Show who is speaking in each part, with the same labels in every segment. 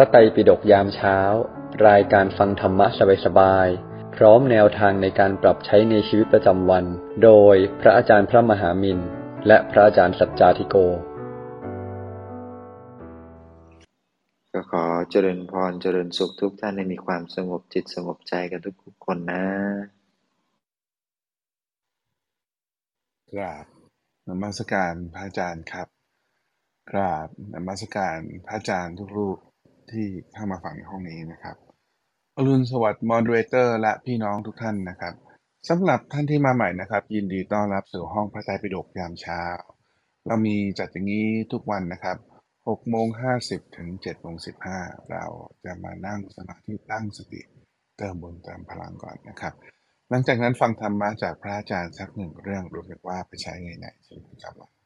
Speaker 1: ระไตรปิฎกยามเช้า รายการฟังธรรมะสบายๆ พร้อมแนวทางในการปรับใช้ในชีวิตประจำวัน โดยพระอาจารย์พระมหามินและพระอาจารย์สัจจาธิโก
Speaker 2: ก็ขอเจริญพรเจริญสุขทุกท่านให้มีความสงบจิตสงบใจกันทุกคนนะ
Speaker 3: กราบนมัสการพระอาจารย์ครับกราบนมัสการพระอาจารย์ทุกรูป ที่เข้ามาฟังในห้องนี้นะครับอรุณสวัสดิ์มอดเรเตอร์และพี่น้องทุกท่านนะครับสำหรับท่านที่มาใหม่นะครับ ยินดีต้อนรับสู่ห้องพระไตรปิฎกยามเช้า เรามีจัดอย่างนี้ทุกวันนะครับ6โมง50 ถึง7โมง15 เราจะมานั่งสมาธิตั้งสติเติมบุญเติมพลังก่อนนะครับ หลังจากนั้นฟังธรรมะจากพระอาจารย์สักหนึ่งเรื่องรู้สึกว่าไปใช้ไงในชีวิตประจำวัน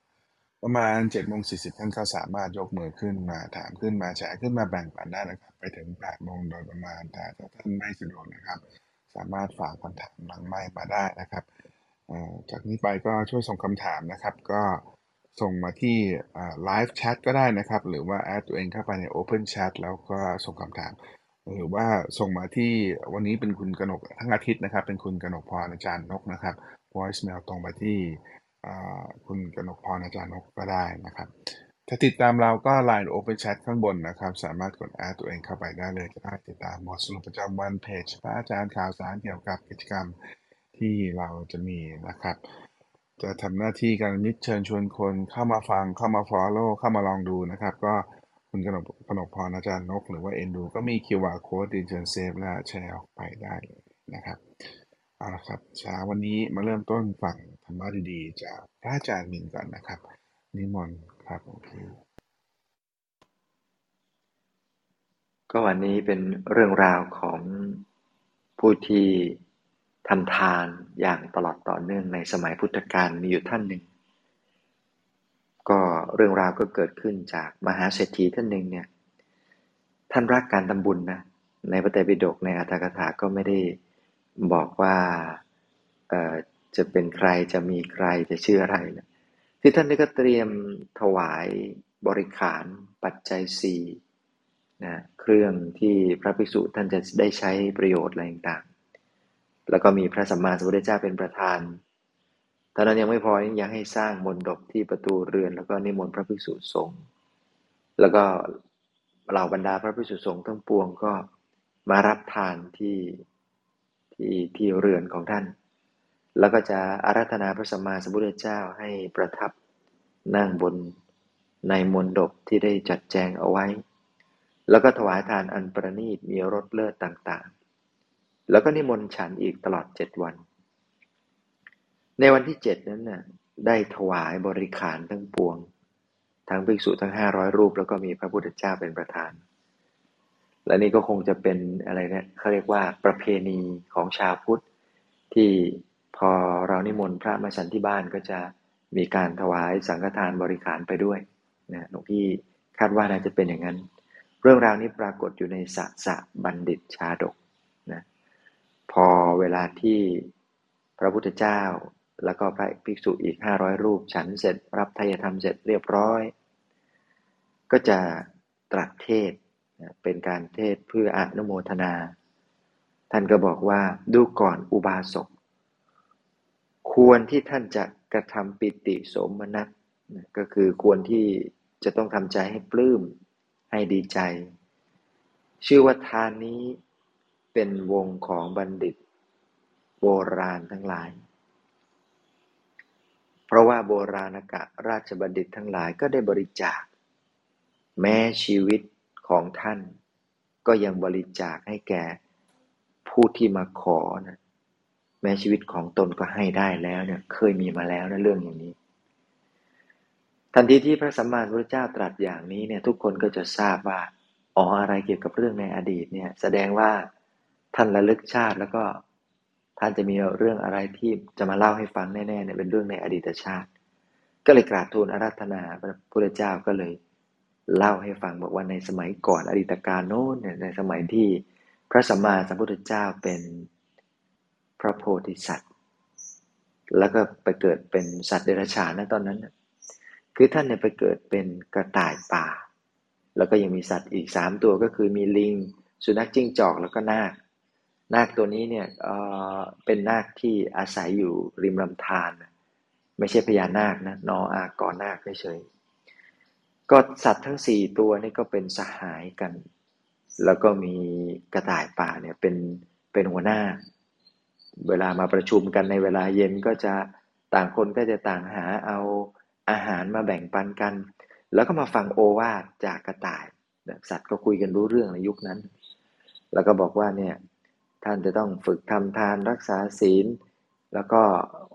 Speaker 3: ประมาณ7โมง40ท่านก็สามารถยกมือขึ้นมาถามขึ้นมาแชร์ขึ้นมาแบ่งปันได้นะครับ ไปถึง8โมงโดยประมาณแต่ถ้าท่านไม่สะดวกนะครับ สามารถฝากคำถามหลังไมค์มาได้นะครับจากนี้ไปก็ช่วยส่งคำถามนะครับ ก็ส่งมาที่ไลฟ์แชทก็ได้นะครับ หรือว่าแอดตัวเองเข้าไปใน Open Chat แล้วก็ส่งคำถาม หรือว่าส่งมาที่วันนี้เป็นคุณกนกทั้งอาทิตย์นะครับ เป็นคุณกนกพรอาจารย์นกนะครับ voice mail ตรงไปที่ คุณกนกพรอาจารย์นกก็ได้นะครับ ถ้าติดตามเราก็ Line Open Chat ข้างบนนะครับ สามารถกดแอดตัวเองเข้าไปได้เลยจะได้ติดตามบทสรุปประจำวันเพจพระอาจารย์ข่าวสารเกี่ยวกับกิจกรรมที่เราจะมีนะครับ จะทำหน้าที่การมิตรเชิญชวนคนเข้ามาฟังเข้ามา follow เข้ามาลองดูนะครับ ก็คุณกนกกนกพรอาจารย์นก หรือว่าเอ็นดูก็มี QR code ดีเชิญเซฟและแชร์ออกไปได้นะครับ เอาละครับเช้าวันนี้มาเริ่มต้นฟังธรรมะดีๆ จากพระอาจารย์มินก่อนนะครับ นิมนต์ครับโอเค
Speaker 2: ก็วันนี้เป็นเรื่องราวของผู้ที่ทำทานอย่างตลอดต่อเนื่องในสมัยพุทธกาลมีอยู่ท่านหนึ่ง ก็เรื่องราวก็เกิดขึ้นจากมหาเศรษฐีท่านหนึ่งเนี่ยท่านรักการทำบุญนะในพระไตรปิฎกในอัตถกถาก็ไม่ได้ บอกว่าจะเป็นใครจะมีใครจะชื่ออะไรนะที่ท่านนี่ก็เตรียมถวายบริขารปัจจัยสี่นะเครื่องที่พระภิกษุท่านจะได้ใช้ประโยชน์อะไรต่างๆ แล้วก็มีพระสัมมาสัมพุทธเจ้าเป็นประธานตอนนั้นยังไม่พอยังให้สร้างมณฑปที่ประตูเรือน แล้วก็นิมนต์พระภิกษุสงฆ์แล้วก็เหล่าบรรดาพระภิกษุสงฆ์ทั้งปวงก็มารับทานที่ ที่ที่เรือนของท่าน แล้วก็จะอาราธนาพระสัมมาสัมพุทธเจ้าให้ประทับนั่งบนในมณฑปที่ได้จัดแจงเอาไว้ แล้วก็ถวายทานอันประณีตมีรสเลิศต่างๆ แล้วก็นิมนต์ฉันอีกตลอดเจ็ดวัน ในวันที่เจ็ดนั้นน่ะได้ถวายบริขารทั้งปวง ทั้งภิกษุทั้งห้าร้อยรูป แล้วก็มีพระพุทธเจ้าเป็นประธาน และนี่ก็คงจะเป็นอะไรเนี่ยเขาเรียกว่าประเพณีของชาวพุทธ ที่พอเรานิมนต์พระมาฉันที่บ้านก็จะมีการถวายสังฆทานบริขารไปด้วยนะหลวงพี่คาดว่าน่าจะเป็นอย่างนั้น เรื่องราวนี้ปรากฏอยู่ในสัสะบัณฑิตชาดกนะพอเวลาที่พระพุทธเจ้า แล้วก็พระภิกษุอีกห้าร้อยรูปฉันเสร็จ รับทายธรรมเสร็จเรียบร้อย ก็จะตรัสเทศ เป็นการเทศเพื่ออนุโมทนา ท่านก็บอกว่าดูก่อนอุบาสก ควรที่ท่านจะกระทำปิติสมนัสนะก็คือควรที่จะต้องทำใจให้ปลื้มให้ดีใจ ชื่อว่าทานนี้เป็นวงของบัณฑิต โบราณทั้งหลาย เพราะว่าโบราณกะราชบัณฑิตทั้งหลายก็ได้บริจาค แม้ชีวิต ของท่าน ก็ยังบริจาคให้แก่ผู้ที่มาขอนะแม้ชีวิตของตนก็ให้ได้แล้วเนี่ยเคยมีมาแล้วนะเรื่องอย่างนี้ ทันทีที่พระสัมมาสัมพุทธเจ้าตรัสอย่างนี้เนี่ยทุกคนก็จะทราบว่าอ๋ออะไรเกี่ยวกับเรื่องในอดีตเนี่ยแสดงว่าท่านระลึกชาติแล้วก็ท่านจะมีเรื่องอะไรที่จะมาเล่าให้ฟังแน่ๆเนี่ยเป็นเรื่องในอดีตชาติ ก็เลยกราบทูลอาราธนาพระพุทธเจ้าก็เลย เล่าให้ฟังบอกว่าในสมัยก่อนอดีตการโน้นเนี่ยในสมัยที่พระสัมมาสัมพุทธเจ้าเป็นพระโพธิสัตว์ แล้วก็ไปเกิดเป็นสัตว์เดรัจฉานนะตอนนั้นนะคือท่านเนี่ยไปเกิดเป็นกระต่ายป่า แล้วก็ยังมีสัตว์อีกสามตัวก็คือมีลิง สุนัขจิ้งจอกแล้วก็นาค นาคตัวนี้เนี่ยเเป็นนาคที่อาศัยอยู่ริมลำธารไม่ใช่พญานาคนะนออากรนาคเฉย ก็สัตว์ทั้งสี่ตัวนี่ก็เป็นสหายกัน แล้วก็มีกระต่ายป่าเนี่ยเป็นเป็นหัวหน้า เวลามาประชุมกันในเวลาเย็นก็จะต่างคนก็จะต่างหาเอาอาหารมาแบ่งปันกัน แล้วก็มาฟังโอวาทจากกระต่ายสัตว์ก็คุยกันรู้เรื่องในยุคนั้น แล้วก็บอกว่าเนี่ยท่านจะต้องฝึกทำทานรักษาศีล แล้วก็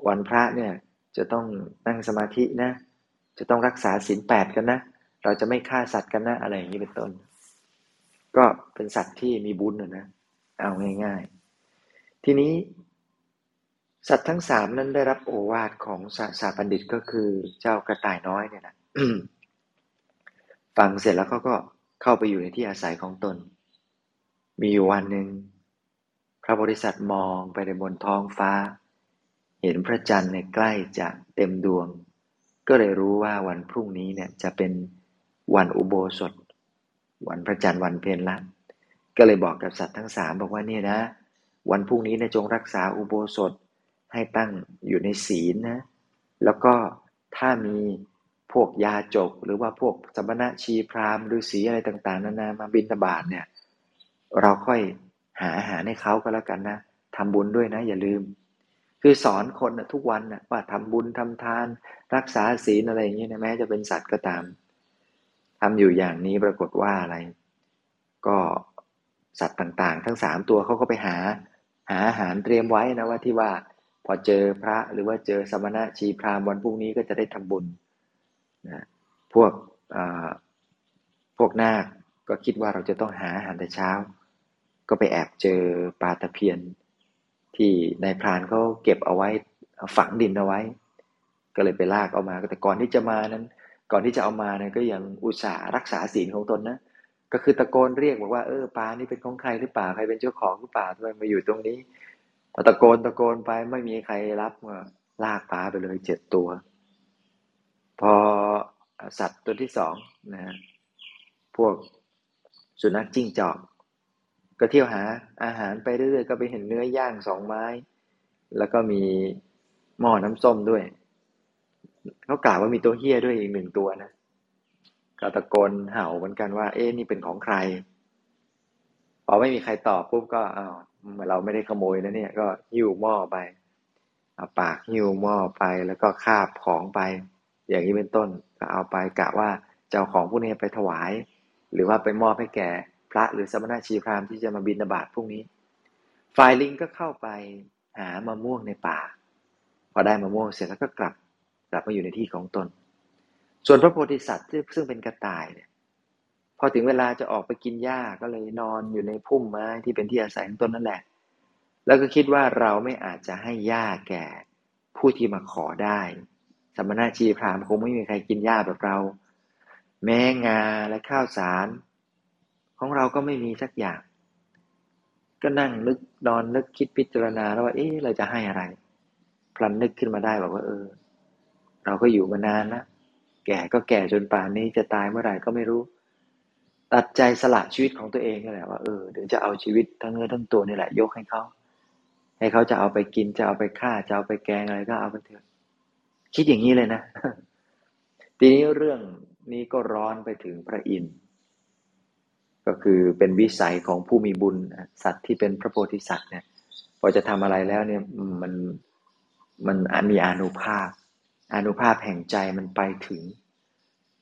Speaker 2: วันพระเนี่ยจะต้องนั่งสมาธินะ จะต้องรักษาศีลแปดกันนะ เราจะไม่ฆ่าสัตว์กันนะอะไรอย่างนี้เป็นต้น ก็เป็นสัตว์ที่มีบุญนะนะเอาง่าย ๆ ทีนี้ สัตว์ทั้งสามนั้นได้รับโอวาทของสาสาบัณฑิตก็คือเจ้ากระต่ายน้อยเนี่ยนะฟังเสร็จแล้วเขาก็เข้าไปอยู่ในที่อาศัยของตน มีอยู่วันหนึ่งพระบริษัทมองไปในบนท้องฟ้า เห็นพระจันทร์ในใกล้จะเต็มดวง ก็เลยรู้ว่าวันพรุ่งนี้เนี่ยจะเป็น วันอุโบสถ วันพระจันทร์วันเพ็ญละก็เลยบอกกับสัตว์ทั้งสามบอกว่าเนี่ยนะ วันพรุ่งนี้เนี่ยจงรักษาอุโบสถให้ตั้งอยู่ในศีลนะ แล้วก็ถ้ามีพวกยาจก หรือว่าพวกสมณะชีพรามฤาษีอะไรต่างๆนานามาบินตบาทเนี่ย เราค่อยหาอาหารให้เขาก็แล้วกันนะทำบุญด้วยนะ อย่าลืม คือสอนคนนะทุกวันนะว่าทำบุญทำทาน รักษาศีลอะไรอย่างเงี้ยนะแม้จะเป็นสัตว์ก็ตาม ทำอยู่อย่างนี้ปรากฏว่าอะไร ก็สัตว์ต่างๆ ทั้งสามตัวเขาก็ไปหา หาอาหารเตรียมไว้นะว่าที่ว่า พอเจอพระหรือว่าเจอสมณะชีพรามวันพรุ่งนี้ก็จะได้ทำบุญนะพวกพวกนาคก็คิดว่าเราจะต้องหาอาหารแต่เช้า ก็ไปแอบเจอปลาตะเพียน ที่นายพรานเขาเก็บเอาไว้ฝังดินเอาไว้ ก็เลยไปลากเอามาแต่ก่อนที่จะมานั้น ก่อนที่จะเอามาเนี่ยก็ยังอุตส่าห์รักษาศีลของตนนะก็คือตะโกนเรียกบอกว่าเออปลานี่เป็นของใครหรือเปล่าใครเป็นเจ้าของหรือเปล่าทำไมมาอยู่ตรงนี้พอตะโกนตะโกนไปไม่มีใครรับลากปลาไปเลยเจ็ดตัว พอสัตว์ตัวที่สองนะพวกสุนัขจิ้งจอกก็เที่ยวหาอาหารไปเรื่อยๆก็ไปเห็นเนื้อย่างสองไม้ แล้วก็มีหม้อน้ำส้มด้วย เขากล่าวว่ามีตัวเฮี้ยด้วยอีกหนึ่งตัวนะก็ตะโกนเห่าเหมือนกันว่า เอ๊ะนี่เป็นของใคร พอไม่มีใครตอบปุ๊บก็อ้าวเราไม่ได้ขโมยนะเนี่ย ก็หิ้วหม้อไปเอาปากหิ้วหม้อไปแล้วก็คาบของไป อย่างนี้เป็นต้นก็เอาไปกะว่าจะเอาของพวกนี้ไปถวาย หรือว่าไปมอบให้แก่พระหรือสมณชีพรามที่จะมาบินบาตพวกนี้ฝ่ายลิงก็เข้าไปหามะม่วงในป่า พอได้มะม่วงเสร็จแล้วก็กลับ กลับมาอยู่ในที่ของตน ส่วนพระโพธิสัตว์ซึ่งเป็นกระต่ายเนี่ยพอถึงเวลาจะออกไปกินหญ้าก็เลยนอนอยู่ในพุ่มไม้ที่เป็นที่อาศัยของตนนั่นแหละ แล้วก็คิดว่าเราไม่อาจจะให้หญ้าแก่ ผู้ที่มาขอได้ สมณะชีพรามคงไม่มีใครกินหญ้าแบบเรา แม้งาและข้าวสาร ของเราก็ไม่มีสักอย่าง ก็นั่งนึกนอนนึกคิดพิจารณาแล้วว่าเอ๊ะเราจะให้อะไร พลันนึกขึ้นมาได้บอกว่าเออ เราก็อยู่มานานนะแก่ก็แก่จนป่านนี้จะตายเมื่อไหร่ก็ไม่รู้ ตัดใจสละชีวิตของตัวเองนี่แหละว่าเออเดี๋ยวจะเอาชีวิตทั้งเนื้อทั้งตัวนี่แหละยกให้เขาให้เขาจะเอาไปกินจะเอาไปฆ่าจะเอาไปแกงอะไรก็เอาไปเถอะคิดอย่างนี้เลยนะ ทีนี้เรื่องนี้ก็ร้อนไปถึงพระอินทร์ก็คือเป็นวิสัยของผู้มีบุญสัตว์ที่เป็นพระโพธิสัตว์เนี่ยพอจะทำอะไรแล้วเนี่ยมันมันมีอนุภาพ อนุภาพแห่งใจมันไปถึง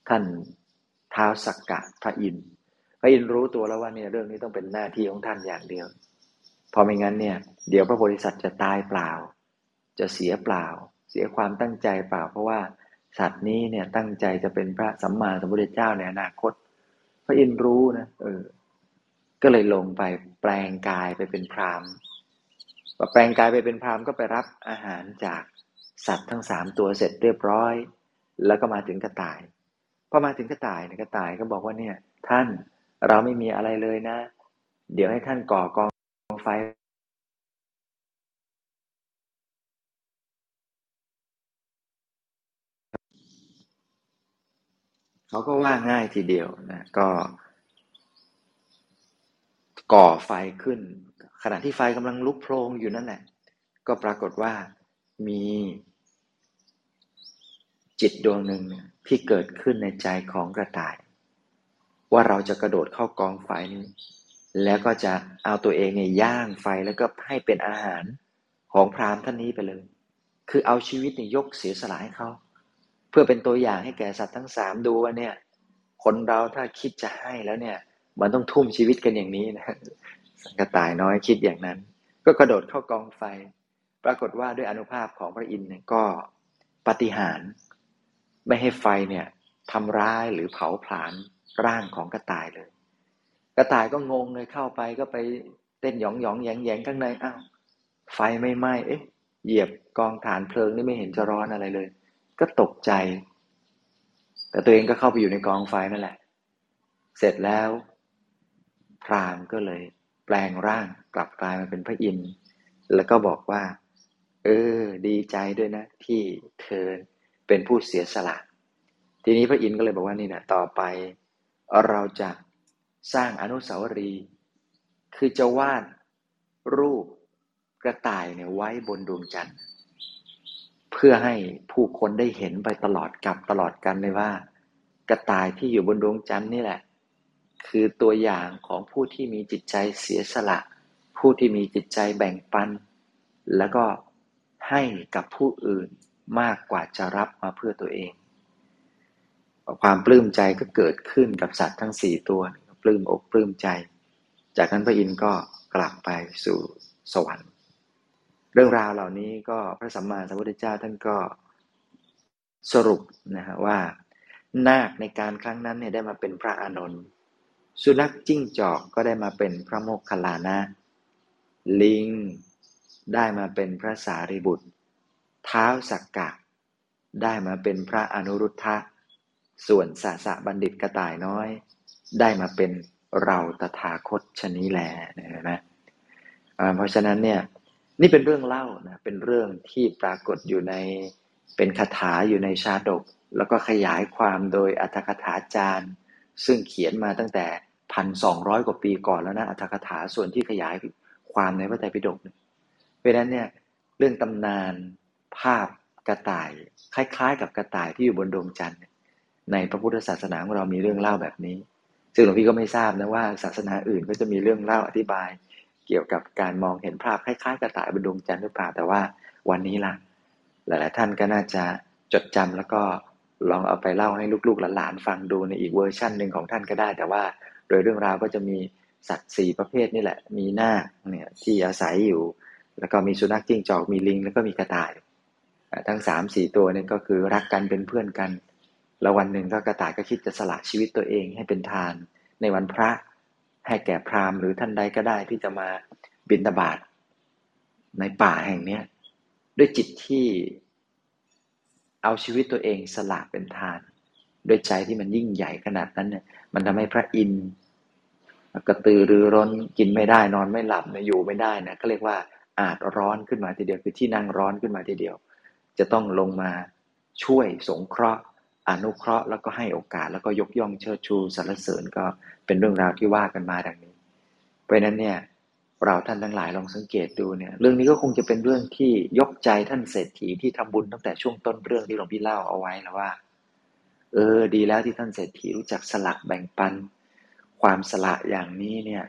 Speaker 2: ท่านเท้าสักกะพระอินทร์ระอินรู้ตัวแล้วว่าเนี่ยเรื่องนี้ต้องเป็นหน้าที่ของท่านอย่างเดียวพอไม่งั้นเนี่ยเดี๋ยวพระโพธิสัตว์จะตายเปล่า จะเสียเปล่า เสียความตั้งใจเปล่า เพราะว่าสัตว์นี้เนี่ยตั้งใจจะเป็นพระสัมมาสัมพุทธเจ้าในอนาคต พระอินรู้นะเออก็เลยลงไปแปลงกายไปเป็นพรามพอแปลงกายไปเป็นพรามก็ไปรับอาหารจาก สัตว์ทั้งสามตัวเสร็จเรียบร้อย แล้วก็มาถึงกระต่ายพอมาถึงกระต่ายเนี่ยกระต่ายก็บอกว่าเนี่ย ท่านเราไม่มีอะไรเลยนะ เดี๋ยวให้ท่านก่อกองไฟเขาก็ว่าง่ายทีเดียวนะก็ ก่อไฟขึ้น ขณะที่ไฟกำลังลุกโพลงอยู่นั่นแหละ ก็ปรากฏว่า มีจิตดวงหนึ่งที่เกิดขึ้นในใจของกระต่าย ว่าเราจะกระโดดเข้ากองไฟนี้แล้วก็จะเอาตัวเองเนี่ยย่างไฟแล้วก็ให้เป็นอาหารของพราหมณ์ท่านนี้ไปเลย คือเอาชีวิตเนี่ยยกเสียสละให้เขาเพื่อเป็นตัวอย่างให้แก่สัตว์ทั้งสามดูว่าเนี่ย คนเราถ้าคิดจะให้แล้วเนี่ย มันต้องทุ่มชีวิตกันอย่างนี้นะกระต่ายน้อยคิดอย่างนั้น ก็กระโดดเข้ากองไฟ ปรากฏว่าด้วยอนุภาพของพระอินทร์ก็ปฏิหารไม่ให้ไฟเนี่ยทำร้ายหรือเผาผลาญร่างของกระต่ายเลย กระต่ายก็งงเลยเข้าไปก็ไปเต้นหยองหยองแยงแยงข้างในอ้าวไฟไม่ไหม้เอ๊ะ เหยียบกองฐานเพลิงนี่ไม่เห็นจะร้อนอะไรเลย ก็ตกใจ แต่ตัวเองก็เข้าไปอยู่ในกองไฟนั่นแหละ เสร็จแล้ว พรามก็เลย แปลงร่างกลับกลายมาเป็นพระอินทร์แล้วก็บอกว่า เออ ดีใจด้วยนะ ที่เธอเป็นผู้เสียสละ ทีนี้พระอินทร์ก็เลยบอกว่านี่นะต่อไป เราจะสร้างอนุสาวรีย์คือจะวาดรูปกระต่ายเนี่ยไว้บนดวงจันทร์เพื่อให้ผู้คนได้เห็นไปตลอดกับตลอดกันเลยว่า กระต่ายที่อยู่บนดวงจันทร์นี่แหละ คือตัวอย่างของผู้ที่มีจิตใจเสียสละ ผู้ที่มีจิตใจแบ่งปัน แล้วก็ ให้กับผู้อื่นมากกว่าจะรับมาเพื่อตัวเอง ความปลื้มใจก็เกิดขึ้นกับสัตว์ทั้งสี่ตัวปลื้มอกปลื้มใจ จากนั้นพระอินทร์ก็กลับไปสู่สวรรค์ เรื่องราวเหล่านี้ก็พระสัมมาสัมพุทธเจ้าท่านก็สรุปนะฮะว่านาคในการครั้งนั้นเนี่ยได้มาเป็นพระอานนท์สุนัขจิ้งจอกก็ได้มาเป็นพระโมคคัลลานะ ลิง ได้มาเป็นพระสารีบุตร เท้าสักกะ ได้มาเป็นพระอนุรุทธะ ส่วนสาสะบัณฑิตกระต่ายน้อย ได้มาเป็นเราตถาคตชนี้แลนะเพราะฉะนั้นเนี่ยนี่เป็นเรื่องเล่านะเป็นเรื่องที่ปรากฏอยู่ในเป็นคาถาอยู่ในชาดก แล้วก็ขยายความโดยอัตถกถาจารย์ ซึ่งเขียนมาตั้งแต่พันสองร้อยกว่าปีก่อนแล้วนะอัตถกถาส่วนที่ขยายความในพระไตรปิฎกเพ ราะนั้นเนี่ยเรื่องตำนานภาพกระต่าย คล้าย ๆ กับกระต่ายที่อยู่บนดวงจันทร์ ในพระพุทธศาสนาของเรามีเรื่องเล่าแบบนี้ ซึ่งหลวงพี่ก็ไม่ทราบนะว่าศาสนาอื่นก็จะมีเรื่องเล่าอธิบาย เกี่ยวกับการมองเห็นภาพคล้ายๆกระต่ายบนดวงจันทร์หรือเปล่าแต่ว่าวันนี้ล่ะ หลายๆท่านก็น่าจะจดจำแล้วก็ลองเอาไปเล่าให้ลูกๆหลานๆฟังดูในอีกเวอร์ชั่นหนึ่งของท่านก็ได้ แต่ว่าโดยเรื่องราวก็จะมีสัตว์สี่ประเภทนี่แหละ มีหน้าเนี่ยที่อาศัยอยู่ แล้วก็มีสุนัขจิ้งจอกมีลิง แล้วก็มีกระต่าย ทั้งสามสี่ตัวนี่ก็คือรักกันเป็นเพื่อนกัน แล้ววันหนึ่งก็กระต่ายก็คิดจะสละชีวิตตัวเองให้เป็นทาน ในวันพระให้แก่พราหมณ์หรือท่านใดก็ได้ที่จะมาบิณฑบาตในป่าแห่งเนี้ยด้วยจิตที่เอาชีวิตตัวเองสละเป็นทาน ด้วยใจที่มันยิ่งใหญ่ขนาดนั้นเนี่ยมันทำให้พระอินทร์กระตือรือร้นกินไม่ได้นอนไม่หลับนะอยู่ไม่ได้นะก็เรียกว่า อาจร้อนขึ้นมาทีเดียวคือที่นั่งร้อนขึ้นมาทีเดียว จะต้องลงมาช่วยสงเคราะห์ อนุเคราะห์แล้วก็ให้โอกาสแล้วก็ยกย่องเชิดชูสรรเสริญก็เป็นเรื่องราวที่ว่ากันมาดังนี้ เพราะนั้นเนี่ยเราท่านทั้งหลายลองสังเกตดูเนี่ยเรื่องนี้ก็คงจะเป็นเรื่องที่ยกใจท่านเศรษฐีที่ทำบุญตั้งแต่ช่วงต้นเรื่องที่หลวงพี่เล่าเอาไว้แล้วว่า เออ ดีแล้วที่ท่านเศรษฐีรู้จักสละแบ่งปัน ความสละอย่างนี้เนี่ย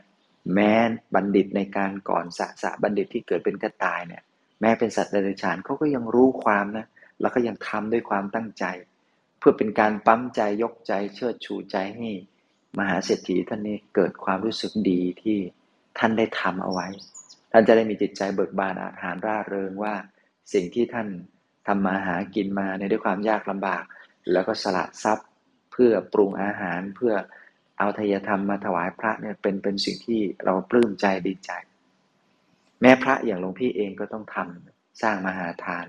Speaker 2: แม้บัณฑิตในการก่อนสะสะบัณฑิตที่เกิดเป็นกระต่ายเนี่ย แม้เป็นสัตว์เดรัจฉานเขาก็ยังรู้ความนะ แล้วก็ยังทำด้วยความตั้งใจ เพื่อเป็นการปั๊มใจยกใจเชิดชูใจให้มหาเศรษฐีท่านนี้เกิดความรู้สึกดีที่ท่านได้ทำเอาไว้ ท่านจะได้มีจิตใจเบิกบานอาหารร่าเริงว่า สิ่งที่ท่านทำมาหากินมาในด้วยความยากลำบาก แล้วก็สละทรัพย์เพื่อปรุงอาหารเพื่อ เอาทายธรรมมาถวายพระเนี่ยเป็นเป็นสิ่งที่เราปลื้มใจดีใจ แม้พระอย่างหลวงพี่เองก็ต้องทำสร้างมหาทาน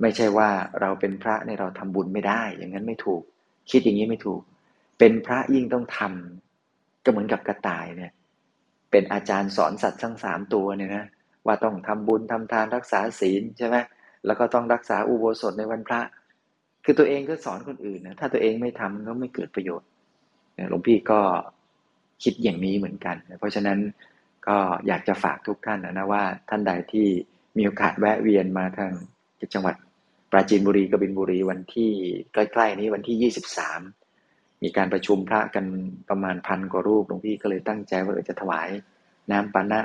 Speaker 2: ไม่ใช่ว่าเราเป็นพระในเราทำบุญไม่ได้ อย่างนั้นไม่ถูก คิดอย่างนี้ไม่ถูก เป็นพระยิ่งต้องทำก็เหมือนกับกระต่ายเนี่ย เป็นอาจารย์สอนสัตว์ทั้งสามตัวเนี่ยนะว่าต้องทำบุญทำทานรักษาศีลใช่ไหมแล้วก็ต้องรักษาอุโบสถในวันพระ คือตัวเองก็สอนคนอื่นนะถ้าตัวเองไม่ทำก็ไม่เกิดประโยชน์ หลวงพี่ก็คิดอย่างนี้เหมือนกัน เพราะฉะนั้นก็อยากจะฝากทุกท่านนะว่าท่านใดที่มีโอกาสแวะเวียนมาทางจังหวัดปราจีนบุรีกบินบุรีวันที่ใกล้ๆนี้วันที่ 23 มีการประชุมพระกันประมาณพันกว่ารูปหลวงพี่ก็เลยตั้งใจว่าจะถวายน้ำปานะ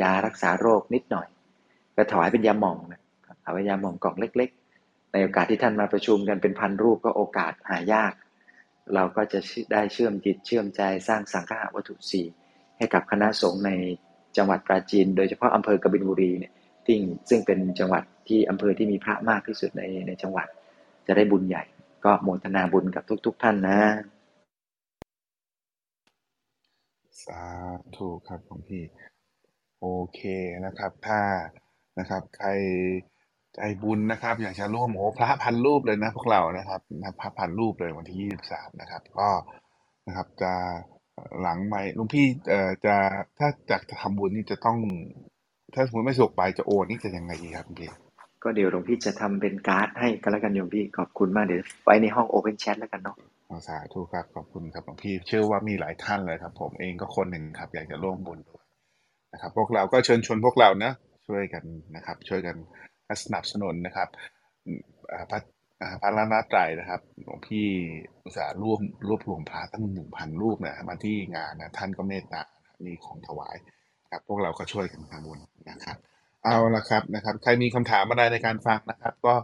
Speaker 2: ยารักษาโรคนิดหน่อยก็ถวายเป็นยาหม่องนะเอาไว้ยาหม่องกล่องเล็ก ๆ ในโอกาสที่ท่านมาประชุมกันเป็นพันรูปก็โอกาสหายาก เราก็จะได้เชื่อมจิตเชื่อมใจสร้างสังฆะวัตถุสี่ให้กับคณะสงฆ์ในจังหวัดปราจีน โดยเฉพาะอำเภอกบินบุรีเนี่ยที่ซึ่งเป็นจังหวัดที่อำเภอที่มีพระมากที่สุดในในจังหวัด จะได้บุญใหญ่ ก็โมทนาบุญกับทุกๆทท่านนะ
Speaker 3: สาธุครับหลวงพี่ โอเคนะครับ ถ้านะครับ ใคร ใจบุญนะครับ อยากจะร่วมโอ้พระพันรูปเลยนะ พวกเรานะครับนะพระพันรูปเลยวันที่ยี่สิบสามนะครับ ก็นะครับ จะหลังไม่ลุงพี่เอ่อจะถ้าจากจะทำบุญนี่จะต้อง ถ้าสมมติไม่สะดวกไปจะโอนนี่จะยังไงดีครับลุงพี่
Speaker 2: ก็เดี๋ยวหลวงพี่จะทำเป็นการ์ดให้กันแล้วกันโยมพี่ขอบคุณมากเดี๋ยวไว้ในห้องโอเพนแชทแล้วกันเนาะ
Speaker 3: สาธุครับขอบคุณครับหลวงพี่เชื่อว่ามีหลายท่านเลยครับ ผมเองก็คนหนึ่งครับ อยากจะร่วมบุญด้วยนะครับ พวกเราก็เชิญชวนพวกเรานะช่วยกันนะครับ ช่วยกัน สนับสนุนนะครับพระพระรัตนตรัยนะครับหลวงพี่อุตส่าห์รวมรวบรวมพระตั้งหนึ่งพันรูปนะมาที่งานนะท่านก็เมตตามีของถวายครับพวกเราก็ช่วยกันทำบุญนะครับ เอาละครับนะครับ ใครมีคำถามอะไรในการฟังนะครับ ก็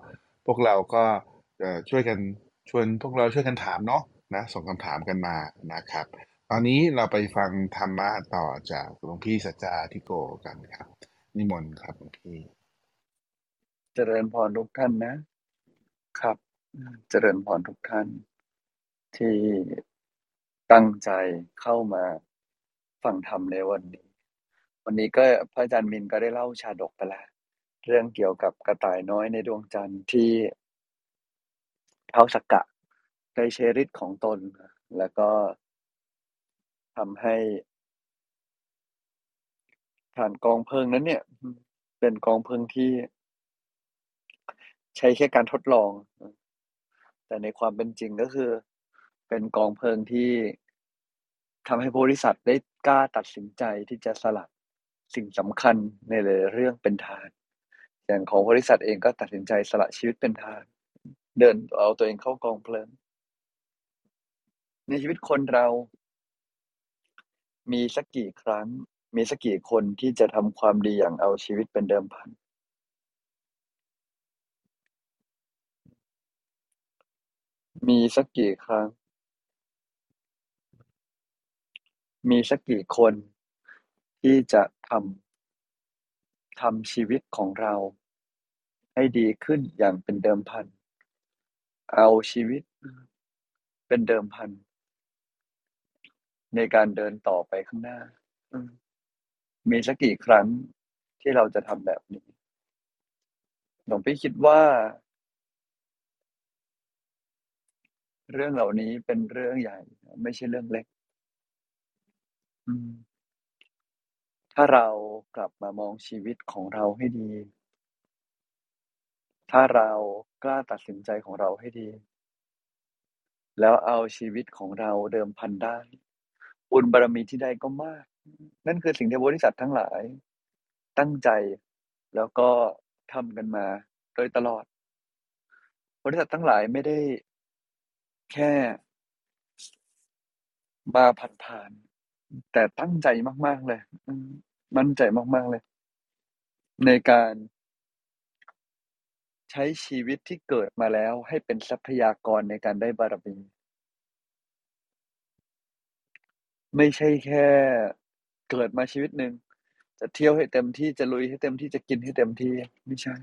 Speaker 3: พวกเราก็ช่วยกันชวนพวกเราช่วยกันถามเนาะนะส่งคำถามกันมานะครับ ตอนนี้เราไปฟังธรรมะต่อจากหลวงพี่สัจจาทิโกกันครับ นิมนต์ครับหลวงพี่
Speaker 4: เจริญพรทุกท่านนะ ครับ เจริญพรทุกท่าน ที่ตั้งใจเข้ามาฟังธรรมในวันนี้ วันนี้ก็พระอาจารย์มินก็ได้เล่าชาดกไปแล้ว เรื่องเกี่ยวกับกระต่ายน้อยในดวงจันทร์ที่เท้าสักกะได้ใช้ฤทธิ์ของตน แล้วก็ทำให้ฐานกองเพลิงนั้นเนี่ย เป็นกองเพลิงที่ ใช้แค่การทดลอง แต่ในความเป็นจริงก็คือ เป็นกองเพลิงที่ทำให้บริษัทได้กล้าตัดสินใจที่จะสละสิ่งสำคัญในเรื่องเป็นทาน อย่างของบริษัทเองก็ตัดสินใจสละชีวิตเป็นทาน เดินเอาตัวเองเข้ากองเพลิง ในชีวิตคนเรา มีสักกี่ครั้ง มีสักกี่คนที่จะทำความดีอย่างเอาชีวิตเป็นเดิมพัน มีสักกี่ครั้ง มีสักกี่คนที่จะทำทำชีวิตของเรา ให้ดีขึ้นอย่างเป็นเดิมพัน เอาชีวิตเป็นเดิมพัน ในการเดินต่อไปข้างหน้า มีสักกี่ครั้งที่เราจะทำแบบนี้หลวงพี่คิดว่า เรื่องเหล่านี้เป็นเรื่องใหญ่ ไม่ใช่เรื่องเล็ก ถ้าเรากลับมามองชีวิตของเราให้ดี ถ้าเรากล้าตัดสินใจของเราให้ดี แล้วเอาชีวิตของเราเดิมพันได้ บุญบารมีที่ได้ก็มาก นั่นคือสิ่งที่บริษัททั้งหลาย ตั้งใจแล้วก็ทำกันมา โดยตลอด บริษัททั้งหลายไม่ได้ แค่ มาผ่านๆ แต่ตั้งใจมากๆ เลยมั่นใจมากๆเลย ในการใช้ชีวิตที่เกิดมาแล้วให้เป็นทรัพยากรในการได้บารมี ไม่ใช่แค่เกิดมาชีวิตหนึ่งจะเที่ยวให้เต็มที่จะลุยให้เต็มที่จะกินให้เต็มที่ไม่ใช่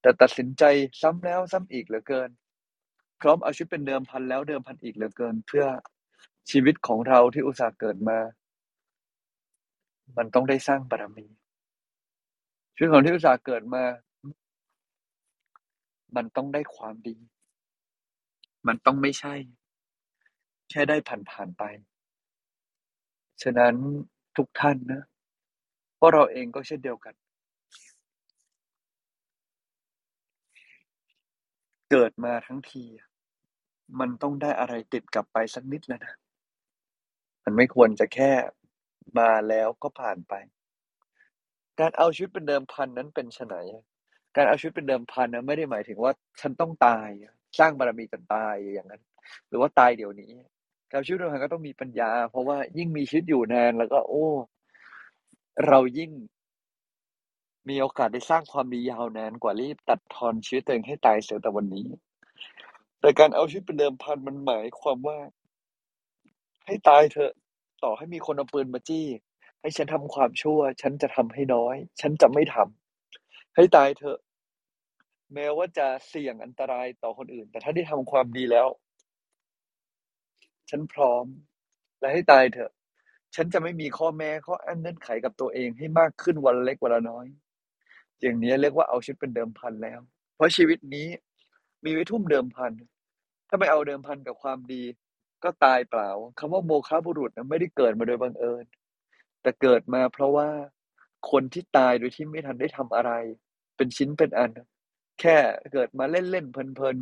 Speaker 4: แต่ตัดสินใจซ้ำแล้วซ้ำอีกเหลือเกิน พร้อมเอาชีวิตเป็นเดิมพันแล้วเดิมพันอีกเหลือเกิน เพื่อชีวิตของเราที่อุตส่าห์เกิดมา มันต้องได้สร้างบารมี ชีวิตของที่อุตส่าห์เกิดมา มันต้องได้ความดี มันต้องไม่ใช่ แค่ได้ผ่านๆไป ฉะนั้นทุกท่านนะพวกเราเองก็เช่นเดียวกัน เกิดมาทั้งที มันต้องได้อะไรติดกลับไปสักนิดแล้วนะ มันไม่ควรจะแค่มาแล้วก็ผ่านไป การเอาชีวิตเป็นเดิมพันนั้นเป็นไฉนการเอาชีวิตเป็นเดิมพันนะไม่ได้หมายถึงว่าฉันต้องตาย สร้างบารมีจนตายอย่างนั้น หรือว่าตายเดี๋ยวนี้การชีวิตเดิมพันก็ต้องมีปัญญา เพราะว่ายิ่งมีชีวิตอยู่นานแล้วก็ โอ้ เรายิ่ง มีโอกาสได้สร้างความดียาวนานกว่ารีบตัดทอนชีวิตตัวเองให้ตายเสียแต่วันนี้ แต่การเอาชีวิตเป็นเดิมพันมันหมายความว่า ให้ตายเถอะ ต่อให้มีคนเอาปืนมาจี้ ให้ฉันทำความชั่ว ฉันจะทำให้น้อย ฉันจะไม่ทำให้ตายเถอะ แม้ว่าจะเสี่ยงอันตรายต่อคนอื่น แต่ถ้าได้ทำความดีแล้ว ฉันพร้อม และให้ตายเถอะ ฉันจะไม่มีข้อแม้ข้ออั้นเงื่อนไขกับตัวเองให้มากขึ้นวันเล็กวันละน้อย อย่างนี้เรียกว่าเอาชีวิตเป็นเดิมพันแล้ว เพราะชีวิตนี้มีไว้ทุ่มเดิมพัน ถ้าไม่เอาเดิมพันกับความดี ก็ตายเปล่าคำว่าโมฆะบุรุษนะไม่ได้เกิดมาโดยบังเอิญ แต่เกิดมาเพราะว่าคนที่ตายโดยที่ไม่ทันได้ทำอะไร เป็นชิ้นเป็นอัน แค่เกิดมาเล่นๆเพลิน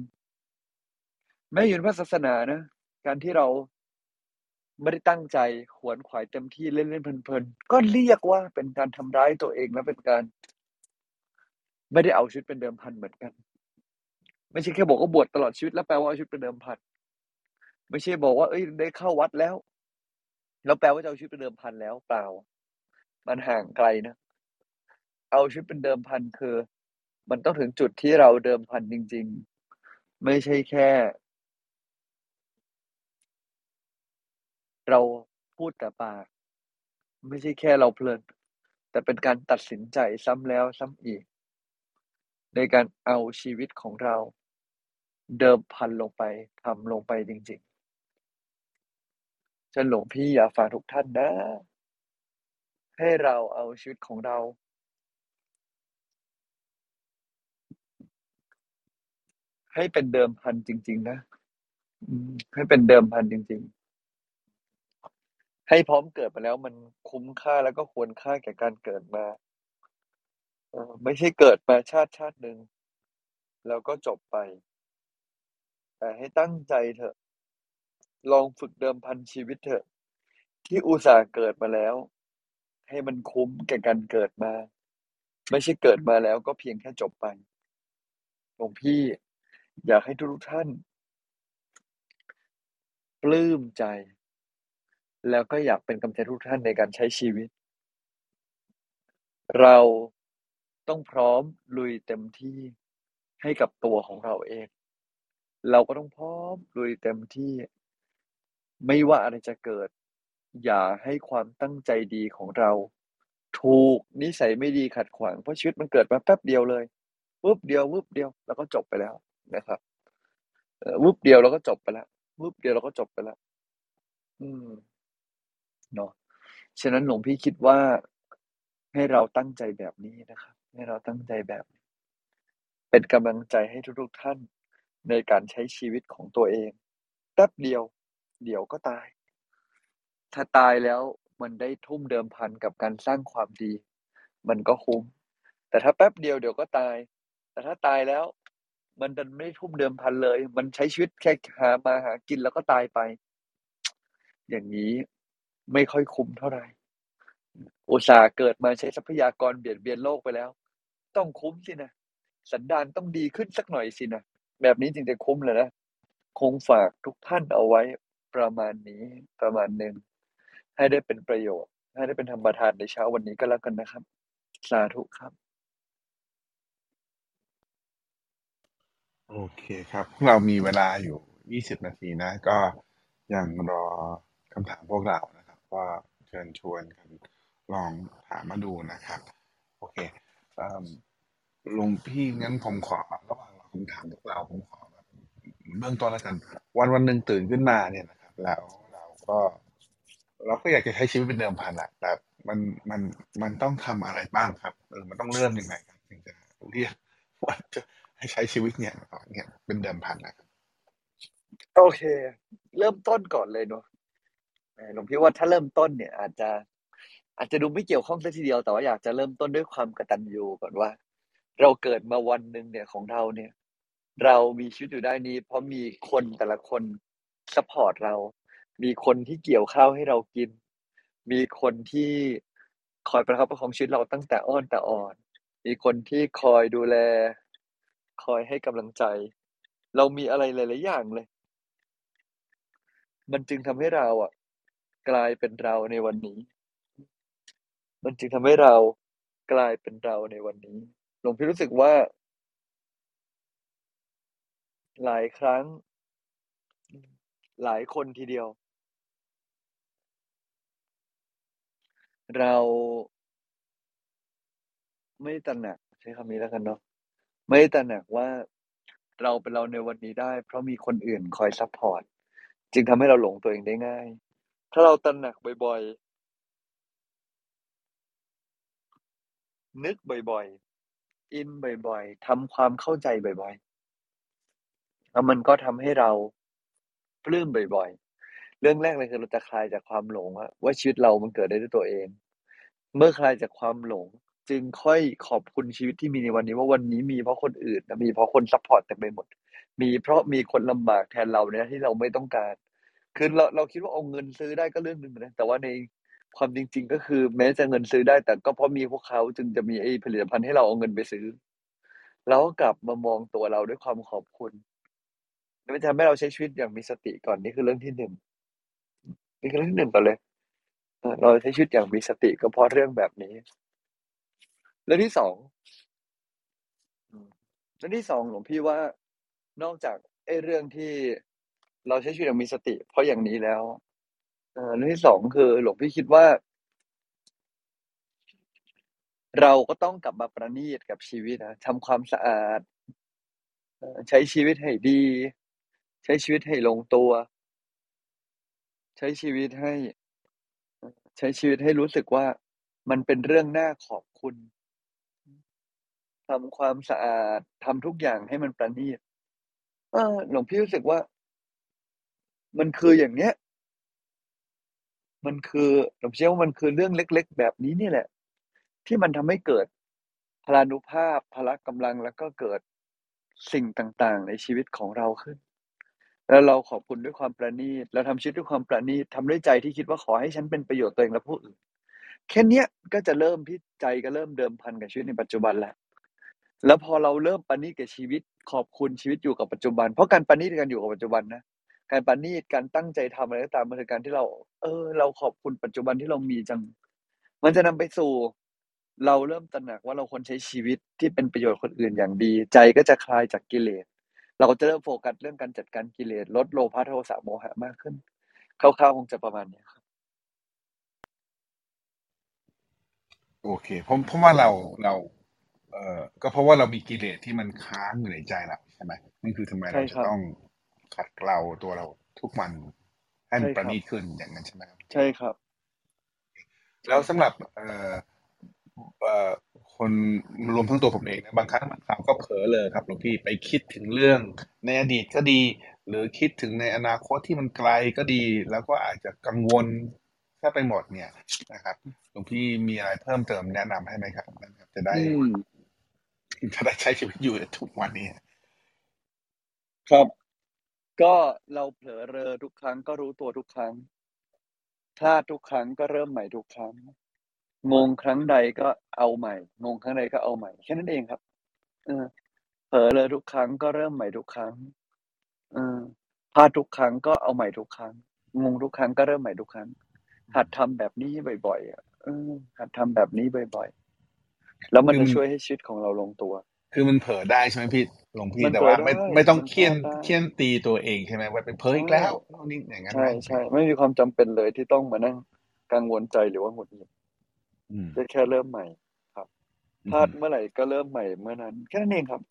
Speaker 4: ๆแม้อยู่ในพระศาสนานะ การที่เราไม่ได้ตั้งใจขวนขวายเต็มที่เล่นๆเพลินๆก็เรียกว่าเป็นการทำร้ายตัวเองและเป็นการ ไม่ได้เอาชีวิตเป็นเดิมพันเหมือนกัน ไม่ใช่แค่บอกว่าบวชตลอดชีวิตแล้วแปลว่าเอาชีวิตเป็นเดิมพันไม่ใช่บอกว่าเอ้ยได้เข้าวัดแล้ว แล้วแปลว่าจะเอาชีวิตเป็นเดิมพันแล้วเปล่า มันห่างไกลนะ เอาชีวิตเป็นเดิมพันคือ มันต้องถึงจุดที่เราเดิมพันจริง ๆ ไม่ใช่แค่ เราพูดแต่ปาก ไม่ใช่แค่เราเพลิน แต่เป็นการตัดสินใจซ้ำแล้วซ้ำอีก ในการเอาชีวิตของเราเดิมพันลงไปทำลงไปจริงๆฉันหลวงพี่อยากฝากทุกท่านนะ ให้เราเอาชีวิตของเรา ให้เป็นเดิมพันจริง ๆ นะให้เป็นเดิมพันจริง ๆ ให้พร้อมเกิดมาแล้วมันคุ้มค่าแล้วก็ควรค่าแก่การเกิดมา ไม่ใช่เกิดมาชาติชาติหนึ่งแล้วก็จบไป แต่ให้ตั้งใจเถอะ ลองฝึกเดิมพันชีวิตเถอะ ที่อุตส่าห์เกิดมาแล้ว ให้มันคุ้มแก่การเกิดมา ไม่ใช่เกิดมาแล้วก็เพียงแค่จบไปหลวงพี่อยากให้ทุกท่าน ปลื้มใจ แล้วก็อยากเป็นกำลังใจทุกท่านในการใช้ชีวิต เรา ต้องพร้อมลุยเต็มที่ให้กับตัวของเราเอง เราก็ต้องพร้อมลุยเต็มที่ ไม่ว่าอะไรจะเกิด อย่าให้ความตั้งใจดีของเรา ถูกนิสัยไม่ดีขัดขวางเพราะชีวิตมันเกิดมาแป๊บเดียวเลยวึบเดียววึบเดียวแล้วก็จบไปแล้วนะครับวึบเดียวแล้วก็จบไปแล้ววึบเดียวแล้วก็จบไปแล้ว อืมเนาะฉะนั้นหลวงพี่คิดว่าให้เราตั้งใจแบบนี้นะครับ ให้เราตั้งใจแบบ เป็นกำลังใจให้ทุกๆท่าน ในการใช้ชีวิตของตัวเองแป๊บเดียว เดี๋ยวก็ตาย ถ้าตายแล้วมันได้ทุ่มเดิมพันกับการสร้างความดี มันก็คุ้ม แต่ถ้าแป๊บเดียวเดี๋ยวก็ตาย แต่ถ้าตายแล้ว มันดันไม่ทุ่มเดิมพันเลย มันใช้ชีวิตแค่หามาหากินแล้วก็ตายไป อย่างงี้ไม่ค่อยคุ้มเท่าไหร่อุตส่าห์เกิดมาใช้ทรัพยากรเบียดเบียนโลกไปแล้ว ต้องคุ้มสินะสันดานต้องดีขึ้นสักหน่อยสินะแบบนี้จึงจะคุ้มแหละนะคงฝากทุกท่านเอาไว้ประมาณนี้ประมาณหนึ่งให้ได้เป็นประโยชน์ ให้ได้เป็นธรรมทานในเช้าวันนี้ก็แล้วกันนะครับ สาธุครับ
Speaker 3: โอเคครับเรามีเวลาอยู่ 20 นาทีนะ ก็ยังรอคำถามพวกเรานะครับก็เชิญชวนกันลองถามมาดูนะครับ โอเค ลวงพี่งั้นผมขอระหว่างรอคำถามพวกเราผมขอแบบเบื้องต้นแล้วกัน วันวันหนึ่งตื่นขึ้นมาเนี่ยนะครับ แล้วเราก็ เราก็อยากจะใช้ชีวิตเป็นเดิมพันแหละแต่มันมันมันต้องทำอะไรบ้างครับ?เออมันต้องเริ่มยังไงครับถึงจะเรียกว่าจะให้ใช้ชีวิตเนี่ยเนี่ยเป็นเดิมพันอะครับ?
Speaker 4: โอเค เริ่มต้นก่อนเลยเนาะหลวงพี่ว่าถ้าเริ่มต้นเนี่ย อาจจะ อาจจะดูไม่เกี่ยวข้องเสียทีเดียวแต่ว่าอยากจะเริ่มต้นด้วยความกตัญญูก่อนว่า เราเกิดมาวันหนึ่งเนี่ยของเราเนี่ย เรามีชีวิตอยู่ได้นี้ เพราะมีคนแต่ละคน support เรา มีคนที่เกี่ยวข้าวให้เรากิน มีคนที่คอยประคับประคองชีวิตเราตั้งแต่อ้อนแต่ออก มีคนที่คอยดูแล คอยให้กำลังใจ เรามีอะไรหลายๆอย่างเลย มันจึงทำให้เราอะกลายเป็นเราในวันนี้ มันจึงทำให้เรากลายเป็นเราในวันนี้ หลวงพี่รู้สึกว่า หลายครั้ง หลายคนทีเดียว เราไม่ตระหนักใช้คำนี้แล้วกันเนาะไม่ตระหนักว่าเราเป็นเราในวันนี้ได้ เพราะมีคนอื่นคอยซัปพอร์ตจึงทำให้เราหลงตัวเองได้ง่าย ถ้าเราตระหนักบ่อย นึกบ่อยๆ อินบ่อยๆทำความเข้าใจบ่อยๆ แล้วมันก็ทำให้เราปลื้มบ่อยๆ เรื่องแรกเลยคือเราจะคลายจากความหลงว่าชีวิตเรามันเกิดได้ด้วยตัวเอง เมื่อคลายจากความหลง จึงค่อยขอบคุณชีวิตที่มีในวันนี้ว่าวันนี้มีเพราะคนอื่นนะมีเพราะคนซัปพอร์ตเต็มไปหมด มีเพราะมีคนลำบากแทนเราในหน้าที่เราไม่ต้องการคือเราเราคิดว่าเอาเงินซื้อได้ก็เรื่องหนึ่งนะแต่ว่าใน ความจริง ๆ ก็คือแม้จะเงินซื้อได้ แต่ก็เพราะมีพวกเขาจึงจะมีไอ้ผลิตภัณฑ์ให้เราเอาเงินไปซื้อเราก็กลับมามองตัวเราด้วยความขอบคุณมันจะทำให้เราใช้ชีวิตอย่างมีสติก่อนนี่คือเรื่องที่1นี่คือเรื่องที่1ก่อนเลยเราใช้ชีวิตอย่างมีสติก็เพราะเรื่องแบบนี้เรื่องที่2อืมเรื่องที่2หลวงพี่ว่านอกจากไอ้เรื่องที่เราใช้ชีวิตอย่างมีสติ เพราะอย่างนี้แล้ว เอ่อเรื่องที่2คือ หลวงพี่คิดว่า เราก็ต้องกลับมาประณีตกับชีวิตนะทำความสะอาดใช้ชีวิตให้ดี ใช้ชีวิตให้ลงตัว ใช้ชีวิตให้ ใช้ชีวิตให้รู้สึกว่ามันเป็นเรื่องน่าขอบคุณทำความสะอาดทำทุกอย่างให้มันประณีตหลวงพี่รู้สึกว่า มันคืออย่างเนี้ย มันคือหลวงพี่เชื่อว่ามันคือเรื่องเล็ก ๆ แบบนี้นี่แหละ ที่มันทำให้เกิดพลานุภาพพละกำลังแล้วก็เกิดสิ่งต่างๆ ในชีวิตของเราขึ้น แล้วเราขอบคุณด้วยความประณีตเราทำชีวิตด้วยความประณีตทำด้วยใจที่คิดว่าขอให้ฉันเป็นประโยชน์ตัวเองและผู้อื่นแค่นี้ก็จะเริ่มที่ใจก็เริ่มเดิมพันกับชีวิตในปัจจุบันแล้วแล้วพอเราเริ่มประณีตกับชีวิตขอบคุณชีวิตอยู่กับปัจจุบัน เพราะการประณีตการอยู่กับปัจจุบันนะ การประณีตการตั้งใจทำอะไรก็ตามมันคือการที่เรา เออ เราขอบคุณปัจจุบันที่เรามีจัง มันจะนำไปสู่ เราเริ่มตระหนักว่าเราควรใช้ชีวิตที่เป็นประโยชน์คนอื่นอย่างดี ใจก็จะคลายจากกิเลสเราก็จะเริ่มโฟกัสเรื่องการจัดการกิเลสลดโลภะโทสะโมหะมากขึ้นคร่าวๆคงจะประมาณนี้ครับ
Speaker 3: โอเคเพราะเพราะว่าเราเรา เอ่อก็เพราะว่าเรามีกิเลสที่มันค้างอยู่ในใจเราใช่ไหมนั่นคือทำไมเราจะต้อง ขัดเกลาตัวเราทุกวันให้มั
Speaker 4: ใช่
Speaker 3: นประ
Speaker 4: ครั
Speaker 3: ณี
Speaker 4: บ
Speaker 3: ตขึ้นอย่างนั้นใช่ไหมครับ?
Speaker 4: ใช่ครับ
Speaker 3: แลแล้วสำหรับเอ่อเอ่อคนรวมทั้งตัวผมเองนะบางครั้งบางคราวก็เผลอเลยครับหลวงพี่ไปคิดถึงเรื่องในอดีตก็ดี หรือคิดถึงในอนาคตที่มันไกลก็ดี แล้วก็อาจจะกังวลแทบไปหมดเนี่ยนะครับหลวงพี่มีอะไรเพิ่มเติมแนะนำให้ไหมครับ?นะครับ จะได้
Speaker 4: อืม
Speaker 3: จะได้ใช้ชีวิตอยู่ในทุกวันนี้
Speaker 4: ครับ ก็เราเผลอเรอทุกครั้งก็รู้ตัวทุกครั้งพลาดทุกครั้งก็เริ่มใหม่ทุกครั้ง งงครั้งใดก็เอาใหม่ งงครั้งใดก็เอาใหม่แค่นั้นเองครับ เออเผลอเรอทุกครั้งก็เริ่มใหม่ทุกครั้ง เออพลาดทุกครั้งก็เอาใหม่ทุกครั้ง งงทุกครั้งก็เริ่มใหม่ทุกครั้ง หัดทำแบบนี้บ่อยๆอะเออหัดทำแบบนี้บ่อยๆ แล้วมัน
Speaker 3: คือ
Speaker 4: จะ
Speaker 3: มัน
Speaker 4: ช่วยให้ชีวิตของเราลงตัว
Speaker 3: คือมันเผลอได้ใช่ไหมพี่ หลวงพี่
Speaker 4: มัน
Speaker 3: แต่
Speaker 4: เผล
Speaker 3: ว่า
Speaker 4: อ
Speaker 3: ไม่
Speaker 4: ได้
Speaker 3: ไม่ต้อง
Speaker 4: มัน
Speaker 3: เฆ
Speaker 4: พลี่
Speaker 3: ยา
Speaker 4: ด
Speaker 3: น
Speaker 4: ได้
Speaker 3: เฆี่ยนตีตัวเองใช่ไหมว่าไปเผลอ
Speaker 4: ใช่
Speaker 3: อีกแล้วนู่นนี่อย่างงั้น
Speaker 4: ใไห
Speaker 3: ม?
Speaker 4: ช่ๆไม่มีความจำเป็นเลยที่ต้องมานั่งกังวลใจหรือว่าหงุดหงิด
Speaker 3: อืม
Speaker 4: ก็แค่เริ่มใหม่ครับ
Speaker 3: อื
Speaker 4: พ
Speaker 3: อ
Speaker 4: ลา
Speaker 3: ฮึ
Speaker 4: ดเมื่อไหร่ก็เริ่มใหม่เมื่อนั้น แค่นั้นเองครับ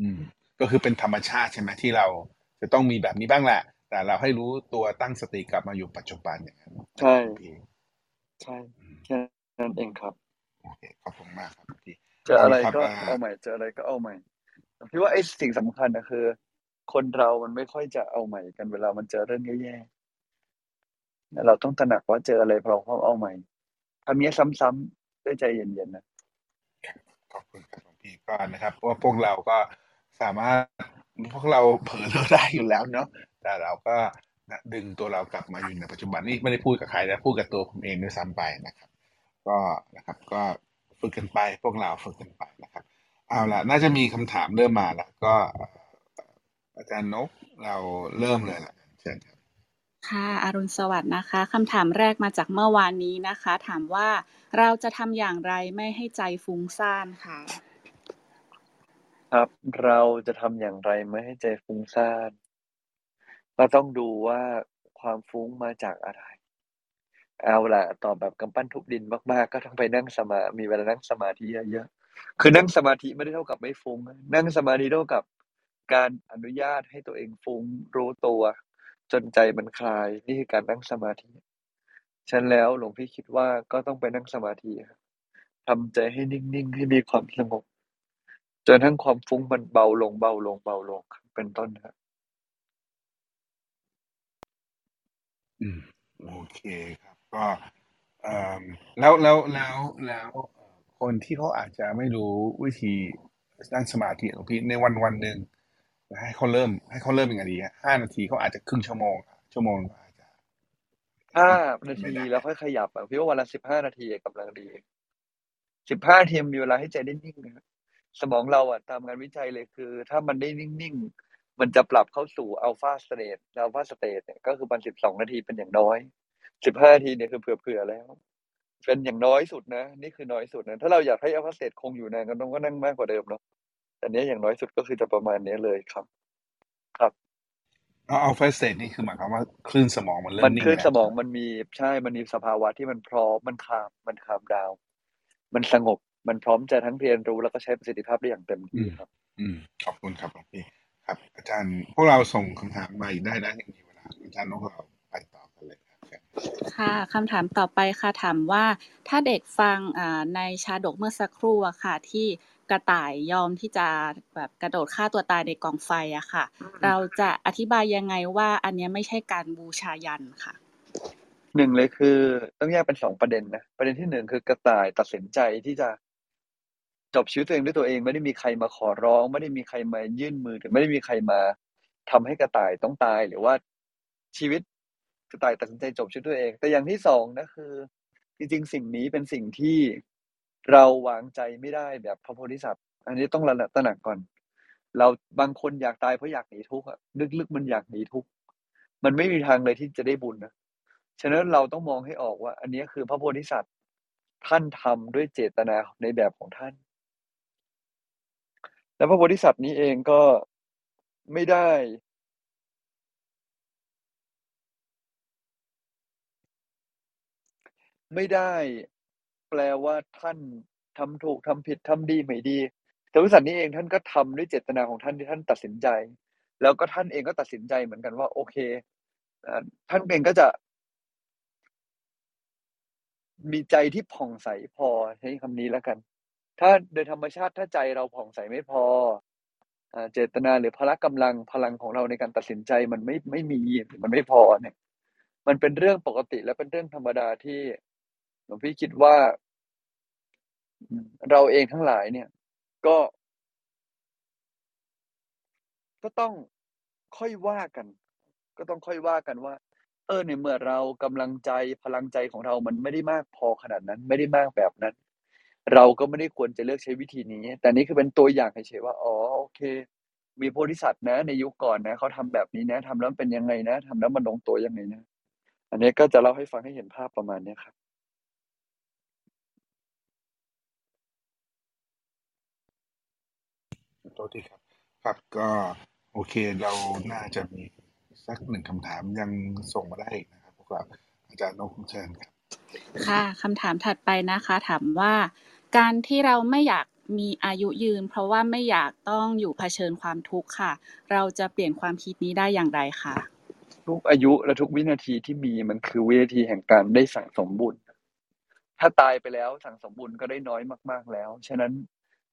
Speaker 3: อืม ก็คือเป็นธรรมชาติใช่ไหมที่เราจะต้องมีแบบนี้บ้างแหละแต่เราให้รู้ตัวตั้งสติกลับมาอยู่ปัจจุบันอย่างงั้น
Speaker 4: ใช่
Speaker 3: หลวงพี่
Speaker 4: ใช่
Speaker 3: อืม
Speaker 4: แค่นั้นเองครับ
Speaker 3: โอเคขอบคุณมากครับหลวงพี่
Speaker 4: เจอ
Speaker 3: เอา
Speaker 4: อะ
Speaker 3: ล
Speaker 4: ไระ
Speaker 3: ครับ
Speaker 4: ก็
Speaker 3: อ่า
Speaker 4: เอาใหม่เจออะไรก็เอาใหม่ ผมคิดว่าไอ้สิ่งสำคัญนะคือ คนเรามันไม่ค่อยจะเอาใหม่กันเวลามันเจอเรื่องแย่ๆเราต้องตระหนักว่าเจออะไรเราก็เอาใหม่ทำเงี้ยซ้ำๆด้วยใจเย็นๆนะ
Speaker 3: ขอบคุณครับหลวงพี่ก็นะครับเพราะว่าพวกเราก็สามารถพวกเราเผลอเลอได้อยู่แล้วเนาะแต่เราก็ดึงตัวเรากลับมาอยู่ในปัจจุบันนี่ไม่ได้พูดกับใครนะพูดกับตัวผมเองด้วยซ้ำไปนะครับ ก็นะครับ ก็ฝึกกันไปพวกเราฝึกกันไปนะครับ เอาละน่าจะมีคำถามเริ่มมาแล้วก็อาจารย์นกเราเริ่มเลยละเชิญครับ
Speaker 5: ค่ะอรุณสวัสดิ์นะคะคำถามแรกมาจากเมื่อวานนี้นะคะ ถามว่าเราจะทำอย่างไรไม่ให้ใจฟุ้งซ่านค่ะ
Speaker 4: ครับเราจะทำอย่างไรไม่ให้ใจฟุ้งซ่านเราต้องดูว่าความฟุ้งมาจากอะไร เอาล่ะตอบแบบกำปั้นทุบดินมาก ๆ ก็ต้องไปนั่งสมา มีเวลานั่งสมาธิเยอะๆ คือนั่งสมาธิไม่ได้เท่ากับไม่ฟุ้ง นั่งสมาธิเท่ากับการอนุญาตให้ตัวเองฟุ้งรู้ตัว จนใจมันคลาย นี่คือการนั่งสมาธิ ฉันแล้วหลวงพี่คิดว่าก็ต้องไปนั่งสมาธิทำใจให้นิ่งๆให้มีความสงบจนทั้งความฟุ้งมันเบาลงเบาลงเบาลงเป็นต้นครับ
Speaker 3: อืมโอเคครับ ก็แล้วแล้วแล้วแล้ว คนที่เขาอาจจะไม่รู้วิธีนั่งสมาธิของพี่ในวันวันหนึ่งให้เขาเริ่ม ให้เขาเริ่มยังไงดีห้านาทีเขาอาจจะครึ่งชั่วโมง ชั่วโมงอาจจะ
Speaker 4: ห้านาทีแล้วค่อยขยับอะพี่ว่าวันละสิบห้านาทีกำลังดีสิบห้านาทีมีเวลาให้ใจได้นิ่งนะสมองเราอะตามงานวิจัยเลยคือ ถ้ามันได้นิ่งๆมันจะปรับเข้าสู่ alpha state alpha state เนี่ยก็คือมันสิบสองนาทีเป็นอย่างน้อยสิบห้านาทีเนี่ยคือเผื่อๆแล้ว เป็นอย่างน้อยสุดนะ นี่คือน้อยสุดนะ ถ้าเราอยากให้ alpha state คงอยู่นานก็ต้องก็นั่งมากกว่าเดิมเนาะอันนี้อย่างน้อยสุดก็คือจะประมาณนี้เลยครับ ครับ
Speaker 3: เอาเฟสเซตนี่คือหมายความว่าคลื่นสมองมันเริ่ม
Speaker 4: มันคลื่นสมองมันมีใช่มันมีสภาวะที่มันพร้อมมันคามมันคามดาว มันสงบมันพร้อมจะทั้งเรียนรู้แล้วก็ใช้ประสิทธิภาพได้อย่างเต็มที่ครับ
Speaker 3: อืมขอบคุณครับหลวงพี่ครับ อาจารย์พวกเราส่งคำถามมาอีกได้นะยังมีเวลาอาจารย์นกเรา
Speaker 5: ค่ะคำถามต่อไปค่ะถามว่าถ้าเด็กฟังในชาดกเมื่อสักครู่อะค่ะ ที่กระต่ายยอมที่จะแบบกระโดดฆ่าตัวตายในกองไฟอะค่ะ เราจะอธิบายยังไงว่าอันนี้ไม่ใช่การบูชายันค่ะ
Speaker 4: หนึ่งเลยคือต้องแยกเป็นสองประเด็นนะประเด็นที่หนึ่งคือกระต่ายตัดสินใจที่จะจบชีวิตตัวเองด้วยตัวเองไม่ได้มีใครมาขอร้อง ไม่ได้มีใครมายื่นมือหรือไม่ได้มีใครมาทำให้กระต่ายต้องตายหรือว่าชีวิต กระต่ายตัดสินใจจบชีวิตตัวเอง แต่อย่างที่สองนะคือ จริงๆ สิ่งนี้เป็นสิ่งที่เราวางใจไม่ได้แบบพระโพธิสัตว์ อันนี้ต้องระตระหนักก่อน เราบางคนอยากตายเพราะอยากหนีทุกข์อะลึกๆมันอยากหนีทุกข์มันไม่มีทางเลยที่จะได้บุญนะฉะนั้นเราต้องมองให้ออกว่า อันนี้คือพระโพธิสัตว์ท่านทำด้วยเจตนาในแบบของท่าน แล้วพระโพธิสัตว์นี้เองก็ไม่ได้ ไม่ได้ แปลว่าท่านทำถูกทำผิดทำดีไม่ดีแต่วิสัทนี้เองท่านก็ทำด้วยเจตนาของท่านที่ท่านตัดสินใจ แล้วก็ท่านเองก็ตัดสินใจเหมือนกันว่า โอเคท่านเองก็จะ มีใจที่ผ่องใสพอใช้คำนี้แล้วกัน ถ้าโดยธรรมชาติถ้าใจเราผ่องใสไม่พอเจตนาหรือพละกำลังพลังของเราในการตัดสินใจมันไม่ไม่มีมันไม่พอเนี่ย มันเป็นเรื่องปกติและเป็นเรื่องธรรมดาที่ ลวงพี่คิดว่า เราเองทั้งหลายเนี่ย ก็ ก็ต้องค่อยว่ากัน ก็ต้องค่อยว่ากันว่า เออในเมื่อเรากำลังใจพลังใจของเรามันไม่ได้มากพอขนาดนั้น ไม่ได้มากแบบนั้น เราก็ไม่ได้ควรจะเลือกใช้วิธีนี้ แต่นี่คือเป็นตัวอย่างเฉยๆว่าอ๋อโอเค มีโพธิสัตว์นะ ในยุคก่อนนะเขาทำแบบนี้นะทำแล้วเป็นยังไงนะทำแล้วมันลงตัวยังไงนะ อันนี้ก็จะเล่าให้ฟังให้เห็นภาพประมาณนี้ครับ
Speaker 3: โทษทีครับ ครับก็โอเคเราน่าจะมีสักหนึ่งคำถามยังส่งมาได้นะครับพวกเราอาจารย์นกเชิญครับ
Speaker 5: ค่ะคำถามถัดไปนะคะ ถามว่าการที่เราไม่อยากมีอายุยืน เพราะว่าไม่อยากต้องอยู่เผชิญความทุกข์ค่ะ เราจะเปลี่ยนความคิดนี้ได้อย่างไรคะ
Speaker 4: ทุกอายุและทุกวินาทีที่มีมันคือวินาทีแห่งการได้สั่งสมบุญถ้าตายไปแล้วสั่งสมบุญก็ได้น้อยมาก ๆแล้ว ฉะนั้น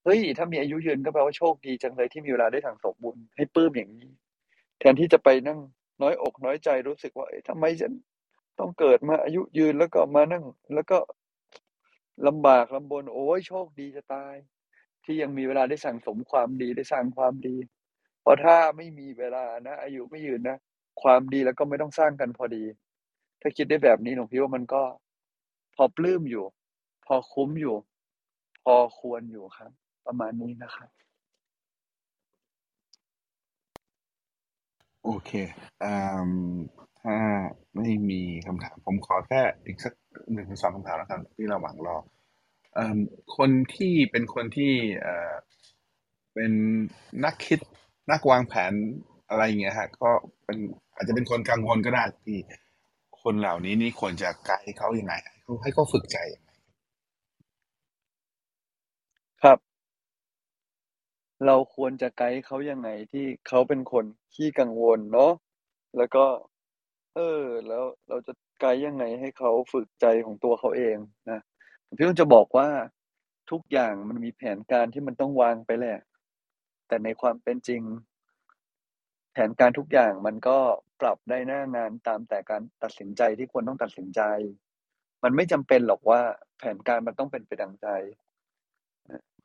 Speaker 4: เฮ้ย ถ้ามีอายุยืนก็แปลว่าโชคดีจังเลยที่มีเวลาได้สั่งสมบุญให้ปลื้มอย่างนี้ แทนที่จะไปนั่งน้อยอกน้อยใจรู้สึกว่าเอ๊ะทำไมฉันต้องเกิดมาอายุยืนแล้วก็มานั่ง แล้วก็ลำบากลำบน โอ้ยโชคดีจะตาย ที่ยังมีเวลาได้สั่งสมความดีได้สร้างความดี เพราะถ้าไม่มีเวลานะ อายุไม่ยืนนะความดีแล้วก็ไม่ต้องสร้างกันพอดี ถ้าคิดได้แบบนี้หลวงพี่ว่ามันก็ พอปลื้มอยู่ พอคุ้มอยู่ พอควรอยู่ครับ ประมาณนี้นะครับ
Speaker 3: โอเคอถ้าไม่มีคำถาม ผมขอแค่อีกสักหนึ่งสองคำถามแล้วกันที่ระหว่างรออคนที่เป็นคนที่เป็นนักคิดนักวางแผนอะไรอย่างเงี้ยฮะก็เป็นอาจจะเป็นคนกังวลก็ได้ที่คนเหล่านี้นี่ควรจะไกด์เขายังไงให้เขาให้เขาฝึกใจยังไง
Speaker 4: ครับ เราควรจะไกด์เขายังไงที่เขาเป็นคนขี้กังวลเนาะแล้วก็ เออ แล้วเราจะไกด์ยังไงให้เขาฝึกใจของตัวเขาเองนะพี่ต้องจะบอกว่าทุกอย่างมันมีแผนการที่มันต้องวางไปแหละ แต่ในความเป็นจริง แผนการทุกอย่างมันก็ปรับได้หน้างานตามแต่การตัดสินใจที่ควรต้องตัดสินใจ มันไม่จำเป็นหรอกว่าแผนการมันต้องเป็นไปดังใจ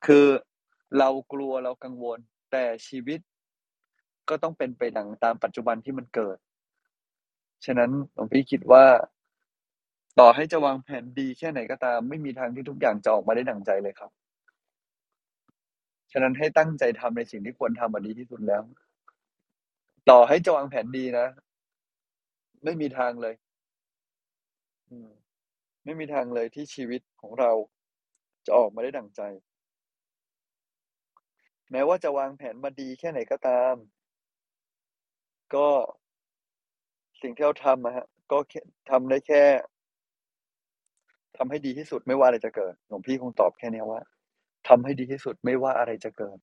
Speaker 4: คือ เรากลัวเรากังวล แต่ชีวิตก็ต้องเป็นไปดังตามปัจจุบันที่มันเกิด ฉะนั้นหลวงพี่คิดว่า ต่อให้จะวางแผนดีแค่ไหนก็ตาม ไม่มีทางที่ทุกอย่างจะออกมาได้ดังใจเลยครับ ฉะนั้นให้ตั้งใจทำในสิ่งที่ควรทำมาดีที่สุดแล้ว ต่อให้จะวางแผนดีนะ ไม่มีทางเลยไม่มีทางเลยที่ชีวิตของเราจะออกมาได้ดั่งใจ แม้ว่าจะวางแผนมาดีแค่ไหนก็ตาม ก็สิ่งที่เราทำอะฮะ ก็ทำได้แค่ทำให้ดีที่สุดไม่ว่าอะไรจะเกิดหลวงพี่คงตอบแค่นี้ว่าทำให้ดีที่สุดไม่ว่าอะไรจะเกิด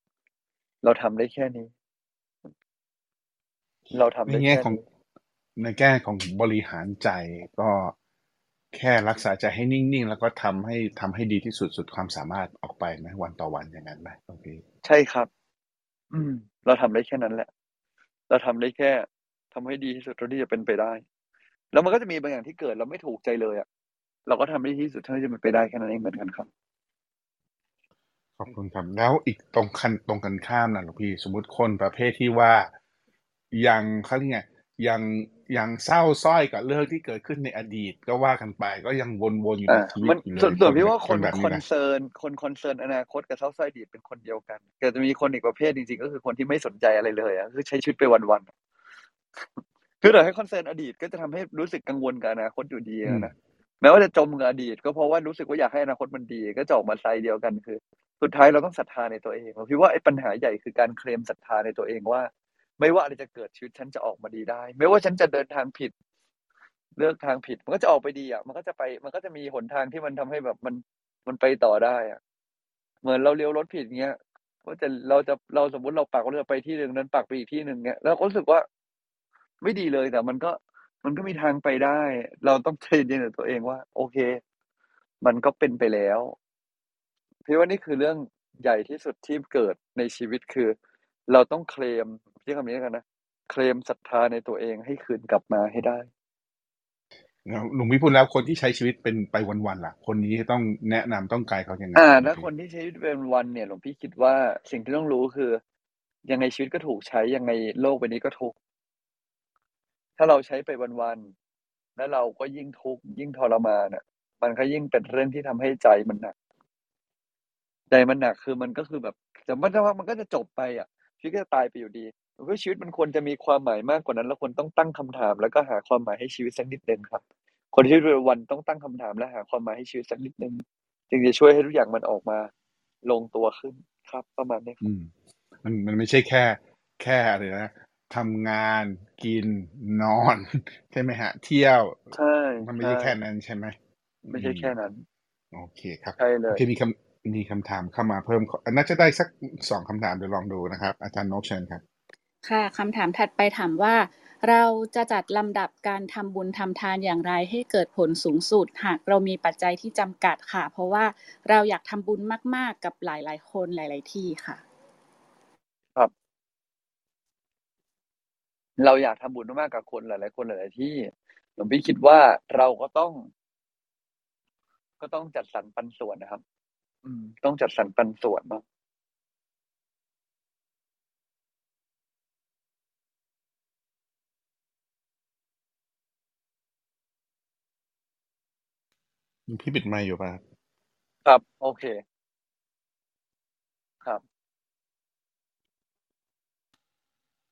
Speaker 4: เราทำได้แค่นี้ เราทำได้
Speaker 3: แค่ของในแง่ของบริหารใจก็ แค่รักษาใจให้นิ่ง ๆ แล้วก็ทำให้ ทำให้ดีที่สุด สุดความสามารถออกไปไหม วันต่อวันอย่างนั้นไหมโอเค
Speaker 4: ใช่ครับ อืม เราทำได้แค่นั้นแหละ เราทำได้แค่ทำให้ดีที่สุดเท่าที่จะเป็นไปได้ แล้วมันก็จะมีบางอย่างที่เกิดเราไม่ถูกใจเลยอะเราก็ทำได้ดีที่สุดเท่าที่จะเป็นไปได้แค่นั้นเองเหมือนกันครับ
Speaker 3: ขอบคุณครับแล้วอีกตรงคันตรงกันข้ามนะหลวงพี่ สมมุติคนประเภทที่ว่ายังเขาเรียกไง ยังยังเศร้าสร้อยกับเรื่องที่เกิดขึ้นในอดีตก็ว่ากันไปก็ยังวนๆอยู่ใน
Speaker 4: อ่า
Speaker 3: ชีวิต
Speaker 4: มัน
Speaker 3: อยู่เลย
Speaker 4: ส่วนส่วนพี่
Speaker 3: แบบ
Speaker 4: ว่าคน
Speaker 3: แบบ
Speaker 4: ค
Speaker 3: นี้
Speaker 4: อน
Speaker 3: นะ
Speaker 4: เซิร์นคนคอนเซิร์นอนาคตกับเศร้าส้อยอดีตเป็นคนเดียวกันแต่จะมีคนอีกประเภทจริงๆ ก็คือคนที่ไม่สนใจอะไรเลยอะคือใช้ชีวิตไปวันๆคือเราให้คอนเซิร์นอดีตก็จะทำให้รู้สึกกังวลกับอนาคตอยู่ดี
Speaker 3: อืม
Speaker 4: อะนะแม้ว่าจะจมกับอดีต ก็เพราะว่ารู้สึกว่าอยากให้อนาคตมันดี ก็จะออกมาไซด์เดียวกันคือ สุดท้ายเราต้องศรัทธาในตัวเองผมคิดว่าไอ้ปัญหาใหญ่คือการเคลมศรัทธาในตัวเองว่า ไม่ว่าอะไรจะเกิดชีวิตฉันจะออกมาดีได้ ไม่ว่าฉันจะเดินทางผิด เลือกทางผิด มันก็จะออกไปดีอะ มันก็จะไป มันก็จะมีหนทางที่มันทำให้แบบมันมันไปต่อได้อะ เหมือนเราเลี้ยวรถผิดเงี้ยก็จะเราจะเราสมมติเราปักเรือไปที่หนึ่งนั้นปักไปอีกที่หนึ่งเงี้ยแล้วก็รู้สึกว่า ไม่ดีเลยแต่มันก็มันก็มีทางไปได้ เราต้องเย็นกับตัวเองว่า โอเค มันก็เป็นไปแล้วพี่ว่านี่คือเรื่องใหญ่ที่สุดที่เกิดในชีวิตคือ เราต้องเคลมเรียกคำนี้แล้วกันนะเคลมศรัทธาในตัวเองให้คืนกลับมาให้ได้
Speaker 3: แล้วหลวงพี่พูดแล้วคนที่ใช้ชีวิตเป็นไปวันๆล่ะ คนนี้ต้องแนะนำต้องไกด์เขายังไง
Speaker 4: อ่า
Speaker 3: หลวง
Speaker 4: ถ้า
Speaker 3: พี่
Speaker 4: คนที่ใช้ชีวิตเป็นวันเนี่ยหลวงพี่คิดว่าสิ่งที่ต้องรู้คือ ยังไงชีวิตก็ถูกใช้ยังไงโลกใบนี้ก็ทุกข์ถ้าเราใช้ไปวันๆแล้วเราก็ยิ่งทุกข์ยิ่งทรมานอะ มันก็ยิ่งเป็นเรื่องที่ทำให้ใจมันหนักใจมันหนักคือมันก็คือแบบแต่มันจะว่ามันก็จะจบไปอะ ชีวิตก็จะตายไปอยู่ดีผมว่าชีวิตมันควรจะมีความหมายมากกว่านั้น แล้วควรต้องตั้งคำถาม แล้วก็หาความหมายให้ชีวิตสักนิดนึงครับ คนที่เป็นวันต้องตั้งคำถามและหาความหมายให้ชีวิตสักนิดนึงจึงจะช่วยให้ทุกอย่างมันออกมาลงตัวขึ้นครับ ประมาณนี้ครับ
Speaker 3: อืมมันมันไม่ใช่แค่ แค่อะไรนะทำงานกินนอน ใช่ไหมฮะ เที่ยว
Speaker 4: ใช่
Speaker 3: มันไม่
Speaker 4: ใช่
Speaker 3: ใช่แค่นั้นใช่ไหม
Speaker 4: ไม่ใช่แค่นั้น
Speaker 3: โอเคครับ
Speaker 4: ใช่เล
Speaker 3: โอยเคมีคำ มีคำถามเข้ามาเพิ่มขอน่าจะได้สักสองคำถามเดี๋ยวลองดูนะครับ อาจารย์นกเชิญครับ
Speaker 5: ค่ะคำถามถัดไปถามว่า เราจะจัดลำดับการทำบุญทำทานอย่างไรให้เกิดผลสูงสุด หากเรามีปัจจัยที่จำกัดค่ะ เพราะว่าเราอยากทำบุญมาก ๆ กับหลาย ๆ คนหลาย ๆ ที่ค่ะ
Speaker 4: ครับ เราอยากทำบุญมากๆกับคนหลาย ๆ คนหลาย ๆ ที่หลวงพี่คิดว่าเราก็ต้องก็ต้องจัดสรรปันส่วนนะครับ ต้องจัดสรรปันส่วนบ้าง
Speaker 3: พี่ปิดไมค์อยู่ป่ะครับ
Speaker 4: โอเค ครับ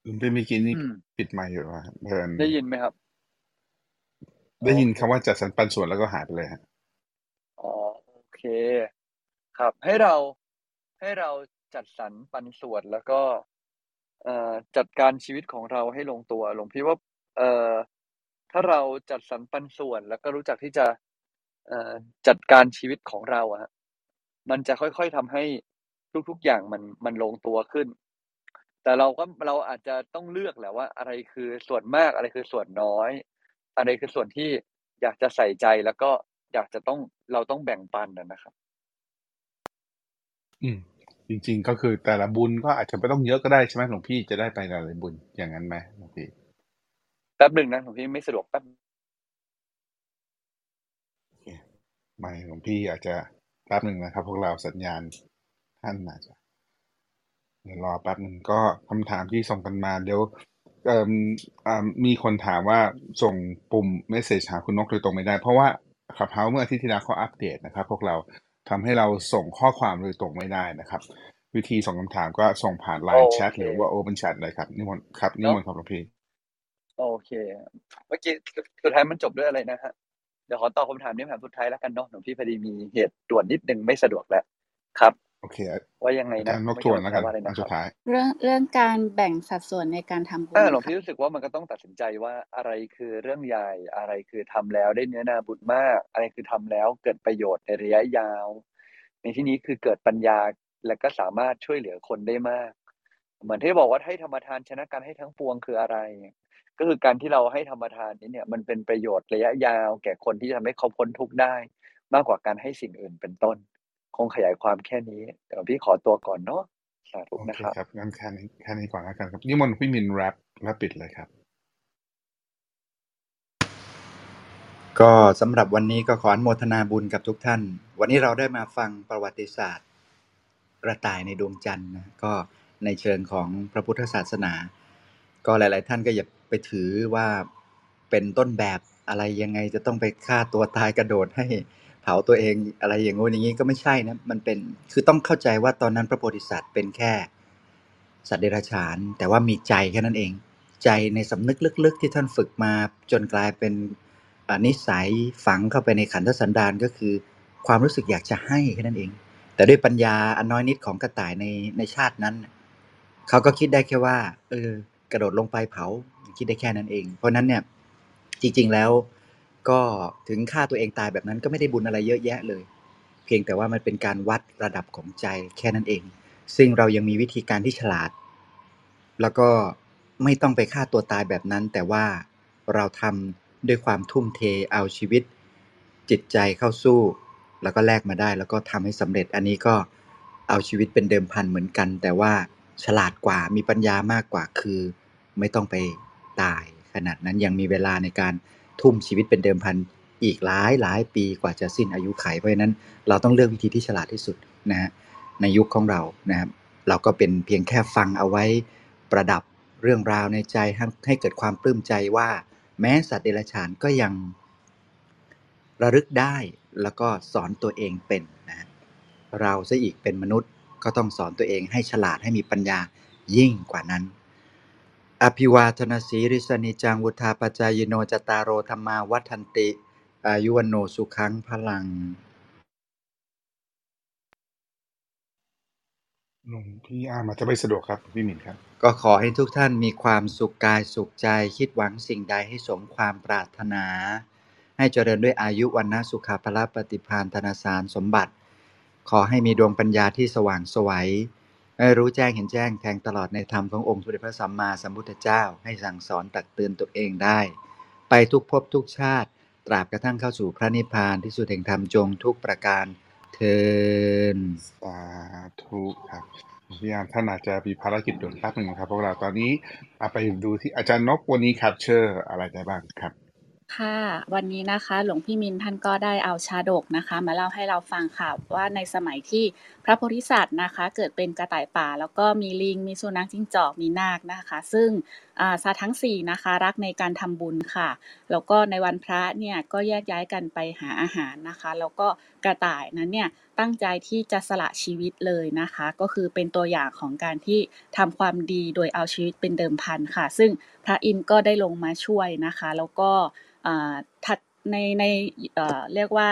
Speaker 3: ลืมเป็นมื่กี้นี่ปิดไมค์อยู่ป่ะเพื่อน
Speaker 4: ได้ยินไหมครับ
Speaker 3: ได้ยิน
Speaker 4: คำ
Speaker 3: ว่าจัดสรรปันส่วนแล้วก็หายไปเลยฮะ
Speaker 4: อ๋อโอเค ครับ ให้เราให้เราจัดสรรปันส่วนแล้วก็เอ่อจัดการชีวิตของเราให้ลงตัวหลวงพี่ว่า เอ่อถ้าเราจัดสรรปันส่วน แล้วก็รู้จักที่จะเอ่อจัดการชีวิตของเราอะฮะมันจะค่อยๆทำให้ทุกๆอย่างมันมันลงตัวขึ้น แต่เราก็เราอาจจะต้องเลือกแหละว่า อะไรคือส่วนมากอะไรคือส่วนน้อย อะไรคือส่วนที่อยากจะใส่ใจแล้วก็อยากจะต้องเราต้องแบ่งปันนะครับ
Speaker 3: อืม จริง ๆ ก็คือแต่ละบุญก็อาจจะไม่ต้องเยอะก็ได้ใช่ไหมหลวงพี่จะได้ไปหลายๆบุญอย่างนั้นไหมหลวงพี่
Speaker 4: แป๊บหนึ่งนะหลวงพี่ไม่สะดวกแป๊บ
Speaker 3: โอเคไม่หลวงพี่อาจจะแป๊บหนึ่งนะครับ พวกเราสัญญาณท่านอาจจะเดี๋ยวรอแป๊บหนึ่งก็คำถามที่ส่งกันมาเดี๋ยวเอ่มอ่ามีคนถามว่าส่งปุ่มเมสเซจหาคุณนกโดยตรงไม่ได้ เพราะว่าขับเฮาเมื่ออาทิตย์ที่แล้วเขาอัปเดตนะครับ พวกเรา ทำให้เราส่งข้อความโดยตรงไม่ได้นะครับ วิธีส่งคำถามก็ส่งผ่าน
Speaker 4: โอ
Speaker 3: Line แชท
Speaker 4: เค
Speaker 3: หรือว่า Open Chat เลยครับนิมนต์ครับนิ
Speaker 4: เนาะ
Speaker 3: มนต์ครับหลวงพี่
Speaker 4: โอเคเมื่อกี้สุดท้ายมันจบด้วยอะไรนะฮะเดี๋ยวขอตอบคำถามนี้คำถามสุดท้ายแล้วกันเนาะหลวงพี่พอดีมีเหตุด่วนนิดนึงไม่สะดวกแล้วครับ
Speaker 3: โอเค
Speaker 4: ว่ายังไง
Speaker 3: อา
Speaker 4: นะ
Speaker 3: จารย์นก
Speaker 4: เมื่อ
Speaker 3: ท
Speaker 4: กี้
Speaker 3: วน
Speaker 4: มัน
Speaker 3: แล้ว
Speaker 4: ถา
Speaker 3: กั
Speaker 4: ม
Speaker 3: น
Speaker 4: ว่าอะไร
Speaker 3: อัน
Speaker 4: นะค
Speaker 3: สุ
Speaker 4: รั
Speaker 3: ด
Speaker 4: บ
Speaker 3: ท้าย
Speaker 5: เรื่องเรื่องการแบ่งสัดส่วนในการทำบุ
Speaker 4: อ่า
Speaker 5: ญ
Speaker 4: หลวง
Speaker 5: ค่ะ
Speaker 4: พี่รู้สึกว่ามันก็ต้องตัดสินใจว่าอะไรคือเรื่องใหญ่อะไรคือทำแล้วได้เนื้อนาบุญมาก อะไรคือทำแล้วเกิดประโยชน์ในระยะยาว ในที่นี้คือเกิดปัญญาและก็สามารถช่วยเหลือคนได้มาก เหมือนที่บอกว่าให้ธรรมทานชนะการให้ทั้งปวงคืออะไร ก็คือการที่เราให้ธรรมทานนี้เนี่ยมันเป็นประโยชน์ระยะยาว แก่คนที่ทำให้เขาพ้นทุกข์ได้ มากกว่าการให้สิ่งอื่นเป็นต้น คงขยายความแค่นี้เดี๋ยวพี่ขอตัวก่อนเนาะสาธุ
Speaker 3: โอ
Speaker 4: นะ
Speaker 3: เค
Speaker 4: ครับ
Speaker 3: ครับงั้นแค่นี้แค่นี้ก่อนแล้วกันครับนิมนต์พี่มินแรปแล้วปิดเลยครับ
Speaker 6: ก็สำหรับวันนี้ก็ขออนุโมทนาบุญกับทุกท่าน วันนี้เราได้มาฟังประวัติศาสตร์ กระต่ายในดวงจันทร์นะก็ในเชิงของพระพุทธศาสนา ก็หลาย ๆ ท่านก็อย่าไปถือว่าเป็นต้นแบบอะไรยังไงจะต้องไปฆ่าตัวตายกระโดดให้เผาตัวเองอะไรอย่างงู้นอย่างนี้ก็ไม่ใช่นะมันเป็นคือต้องเข้าใจว่าตอนนั้นพระโพธิสัตว์เป็นแค่ สัตว์เดรัจฉาน แต่ว่ามีใจแค่นั้นเอง ใจในสำนึกลึกๆ ที่ท่านฝึกมาจนกลายเป็นนิสัยฝังเข้าไปในขันธสันดานก็คือ ความรู้สึกอยากจะให้แค่นั้นเอง แต่ด้วยปัญญาอันน้อยนิดของกระต่ายในในชาตินั้นเขาก็คิดได้แค่ว่าเออกระโดดลงไปเผาคิดได้แค่นั้นเอง เพราะนั้นเนี่ยจริง ๆแล้ว ก็ถึงฆ่าตัวเองตายแบบนั้นก็ไม่ได้บุญอะไรเยอะแยะเลย เพียงแต่ว่ามันเป็นการวัดระดับของใจแค่นั้นเอง ซึ่งเรายังมีวิธีการที่ฉลาด แล้วก็ไม่ต้องไปฆ่าตัวตายแบบนั้น แต่ว่าเราทำด้วยความทุ่มเทเอาชีวิต จิตใจเข้าสู้ แล้วก็แลกมาได้ แล้วก็ทำให้สำเร็จอันนี้ก็เอาชีวิตเป็นเดิมพันเหมือนกัน แต่ว่าฉลาดกว่ามีปัญญามากกว่าคือ ไม่ต้องไปตาย ขนาดนั้นยังมีเวลาในการ ทุ่มชีวิตเป็นเดิมพันอีกหลายหลายปีกว่าจะสิ้นอายุไข เพราะฉะนั้นเราต้องเลือกวิธีที่ฉลาดที่สุดนะฮะในยุคของเรานะครับเราก็เป็นเพียงแค่ฟังเอาไว้ประดับเรื่องราวในใจให้ให้เกิดความปลื้มใจว่า แม้สัตว์เดรัจฉานก็ยังระลึกได้แล้วก็สอนตัวเองเป็นนะฮะเราซะอีกเป็นมนุษย์ก็ต้องสอนตัวเองให้ฉลาดให้มีปัญญายิ่งกว่านั้น อภิวาทนาสีริสนิจังวุธาปจายโนจตารโรธรรมาวัฒนติ อายุวันโนสุขังพลัง
Speaker 3: หลวงพี่อามาจะไม่สะดวกครับพี่หมินครับ
Speaker 6: ก็ขอให้ทุกท่านมีความสุขกายสุขใจคิดหวังสิ่งใดให้สมความปรารถนา ให้เจริญด้วยอายุวันนะสุขภาละปฏิพานธนสารสมบัติ ขอให้มีดวงปัญญาที่สว่างไสวัย ให้รู้แจ้งเห็นแจ้งแทงตลอดในธรรมขององค์สมเด็จพระสัมมาสัมพุทธเจ้า ให้สั่งสอนตักเตือนตัวเองได้ ไปทุกภพทุกชาติ ตราบกระทั่งเข้าสู่พระนิพพานที่สุดแห่งธรรมจงทุกประการเทิน
Speaker 3: สาธุครับพี่อาร์มท่านอาจจะมีภารกิจด่วนแป๊บหนึ่งครับพวกเราตอนนี้เอาไปดูที่อาจารย์นกวันนี้ capture อะไรได้บ้างครับ
Speaker 5: ค่ะวันนี้นะคะ หลวงพี่มินท่านก็ได้เอาชาดกนะคะ มาเล่าให้เราฟังค่ะว่าในสมัยที่พระโพธิสัตว์นะคะ เกิดเป็นกระต่ายป่า แล้วก็มีลิงมีสุนัขจิ้งจอกมีนากนะคะ ซึ่งสัตว์ทั้ง4นะคะรักในการทำบุญค่ะ แล้วก็ในวันพระเนี่ยก็แยกย้ายกันไปหาอาหารนะคะ แล้วก็กระต่ายนั้นเนี่ย ตั้งใจที่จะสละชีวิตเลยนะคะ ก็คือเป็นตัวอย่างของการที่ทำความดีโดยเอาชีวิตเป็นเดิมพันค่ะ ซึ่งพระอินทร์ก็ได้ลงมาช่วยนะคะ แล้วก็ถัดในในเรียกว่า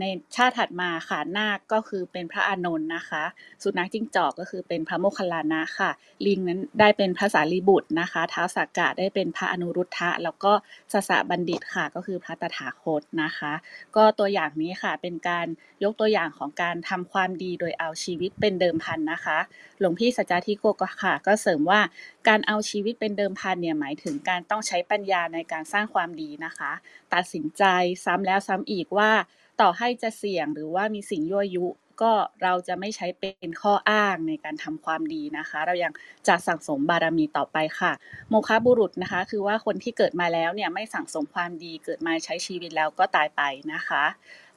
Speaker 5: ในชาติถัดมาค่ะนาคก็คือเป็นพระอานนท์นะคะ สุนัขจิ้งจอกก็คือเป็นพระโมคคัลลานะค่ะ ลิงนั้นได้เป็นพระสารีบุตรนะคะท้าวสักกะได้เป็นพระอนุรุทธะ แล้วก็สสะบัณฑิตค่ะก็คือพระตถาคตนะคะ ก็ตัวอย่างนี้ค่ะเป็นการยกตัวอย่างของการทำความดีโดยเอาชีวิตเป็นเดิมพันนะคะ หลวงพี่สัจจทิโกก็ค่ะ ก็เสริมว่าการเอาชีวิตเป็นเดิมพันเนี่ยหมายถึงการต้องใช้ปัญญาในการสร้างความดีนะคะ ตัดสินใจซ้ำแล้วซ้ำอีกว่า ต่อให้จะเสี่ยงหรือว่ามีสิ่งยั่วยุ ก็เราจะไม่ใช้เป็นข้ออ้างในการทำความดีนะคะ เรายังจะสั่งสมบารมีต่อไปค่ะ โมคบุรุษนะคะ คือว่าคนที่เกิดมาแล้วเนี่ยไม่สั่งสมความดีเกิดมาใช้ชีวิตแล้วก็ตายไปนะคะ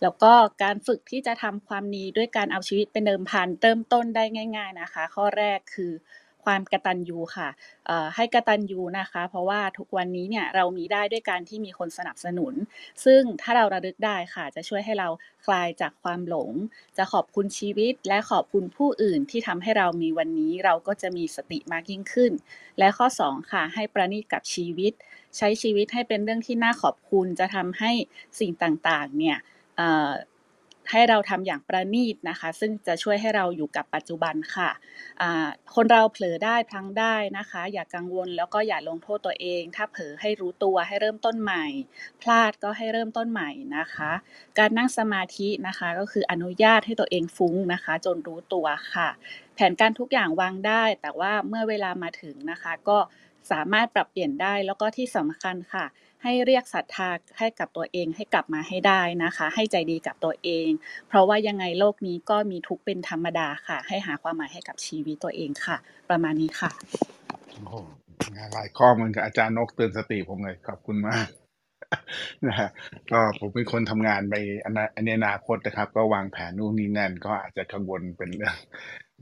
Speaker 5: แล้วก็การฝึกที่จะทำความดีด้วยการเอาชีวิตเป็นเดิมพันเริ่มต้นได้ง่าย ๆนะคะ ข้อแรกคือ ความกระตัญญูค่ะให้กระตัญญูนะคะ เพราะว่าทุกวันนี้เนี่ยเรามีได้ด้วยการที่มีคนสนับสนุน ซึ่งถ้าเราระลึกได้ค่ะ จะช่วยให้เราคลายจากความหลง จะขอบคุณชีวิต และขอบคุณผู้อื่นที่ทำให้เรามีวันนี้เราก็จะมีสติมากยิ่งขึ้น และข้อ 2 ค่ะ ให้ประณีตกับชีวิต ใช้ชีวิตให้เป็นเรื่องที่น่าขอบคุณจะทำให้สิ่งต่างๆเนี่ย ให้เราทำอย่างประณีตนะคะ ซึ่งจะช่วยให้เราอยู่กับปัจจุบันค่ะคนเราเผลอได้พลั้งได้นะคะ อย่ากกังวลแล้วก็อย่าลงโทษตัวเอง ถ้าเผลอให้รู้ตัวให้เริ่มต้นใหม่ พลาดก็ให้เริ่มต้นใหม่นะคะ การนั่งสมาธินะคะก็คืออนุญาตให้ตัวเองฟุ้งนะคะ จนรู้ตัวค่ะ แผนการทุกอย่างวางได้ แต่ว่าเมื่อเวลามาถึงนะคะ ก็สามารถปรับเปลี่ยนได้แล้วก็ที่สำคัญค่ะ ให้เรียกศรัทธาให้กับตัวเองให้กลับมาให้ได้นะคะ ให้ใจดีกับตัวเอง เพราะว่ายังไงโลกนี้ก็มีทุกเป็นธรรมดาค่ะ ให้หาความหมายให้กับชีวิตตัวเองค่ะ ประมาณนี้ค่ะ
Speaker 3: โอ้โหงานหลายข้อมันกับอาจารย์นกเตือนสติผมเลยขอบคุณมาก นะฮะก็ผมเป็นคนทำงานไปในอนาคตนะครับ ก็วางแผนนู่นนี่นั่น ก็อาจจะกังวลเป็นเรื่อง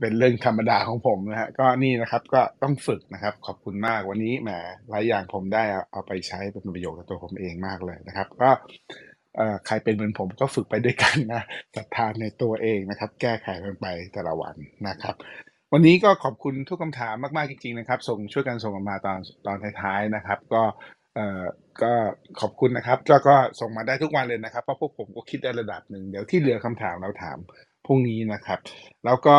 Speaker 3: เป็นเรื่องธรรมดาของผมนะฮะก็นี่นะครับก็ต้องฝึกนะครับ ขอบคุณมากวันนี้แหมหลายอย่างผมได้เอาไปใช้เป็นประโยชน์กับตัวผมเองมากเลยนะครับ ก็ใครเป็นเหมือนผมก็ฝึกไปด้วยกันนะศรัทธาในตัวเองนะครับ แก้ไขกันไปแต่ละวันนะครับ วันนี้ก็ขอบคุณทุกคำถามมากๆจริงๆนะครับ ส่งช่วยกันส่งมาตอนตอนท้ายๆนะครับ ก็ เอ่อก็ขอบคุณนะครับก็ก็ส่งมาได้ทุกวันเลยนะครับเพราะพวกผมก็คิดได้ระดับหนึ่งเดี๋ยวที่เหลือคำถามเราถามพรุ่งนี้นะครับ แล้วก็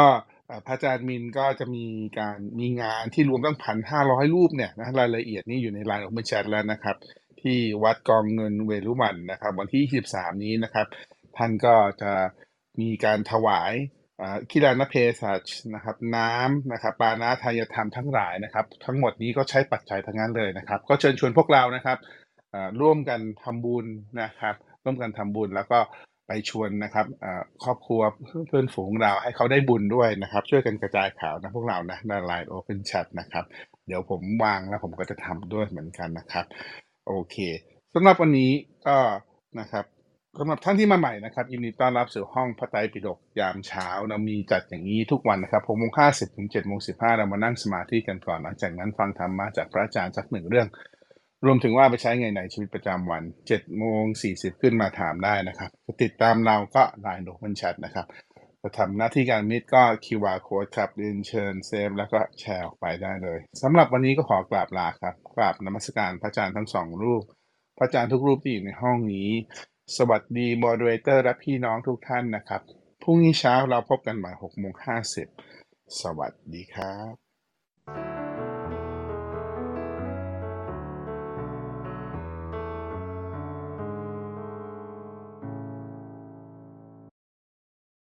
Speaker 3: พระอาจารย์มินก็จะมีการมีงานที่รวมตั้งพันห้าร้อยรูปเนี่ยนะรายละเอียดนี่อยู่ในไลน์ของบัญชัดแล้วนะครับ ที่วัดกองเงินเวรุวันนะครับ วันที่ 23 นี้นะครับ ท่านก็จะมีการถวาย คิรานเพศัชนะครับน้ำนะครับปานาทายธรรมทั้งหลายนะครับ ทั้งหมดนี้ก็ใช้ปัจจัยทั้งนั้นเลยนะครับ ก็เชิญชวนพวกเรานะครับร่วมกันทำบุญนะครับ ร่วมกันทำบุญแล้วก็ไปชวนนะครับครอบครัวเพื่อนฝูงเราให้เขาได้บุญด้วยนะครับ ช่วยกันกระจายข่าวนะพวกเรานะในไลน์โอเพนแชทนะครับ เดี๋ยวผมวางแล้วผมก็จะทำด้วยเหมือนกันนะครับ โอเคสำหรับวันนี้ก็นะครับ สำหรับท่านที่มาใหม่นะครับยินดีต้อนรับสู่ห้องพระไตรปิฎกยามเช้าเรามีจัดอย่างนี้ทุกวันนะครับหกโมงห้าสิบถึงเจ็ดโมงสิบห้าเรามานั่งสมาธิกันก่อน หลังจากนั้นฟังธรรมมาจากพระอาจารย์สักหนึ่งเรื่อง รวมถึงว่าไปใช้ไงในชีวิตประจำวัน7โมง40ขึ้นมาถามได้นะครับติดตามเราก็ไลน์โดมันแชทนะครับจะทำหน้าที่การมิดก็ QR code ครับเรียนเชิญเซฟแล้วก็แชร์ออกไปได้เลยสำหรับวันนี้ก็ขอกราบลาครับกราบนมัสการพระอาจารย์ทั้งสองรูป พระอาจารย์ทุกรูปที่อยู่ในห้องนี้ สวัสดีมอดเลเตอร์และพี่น้องทุกท่านนะครับ พรุ่งนี้เช้าเราพบกันใหม่6โมง50สวัสดีครับ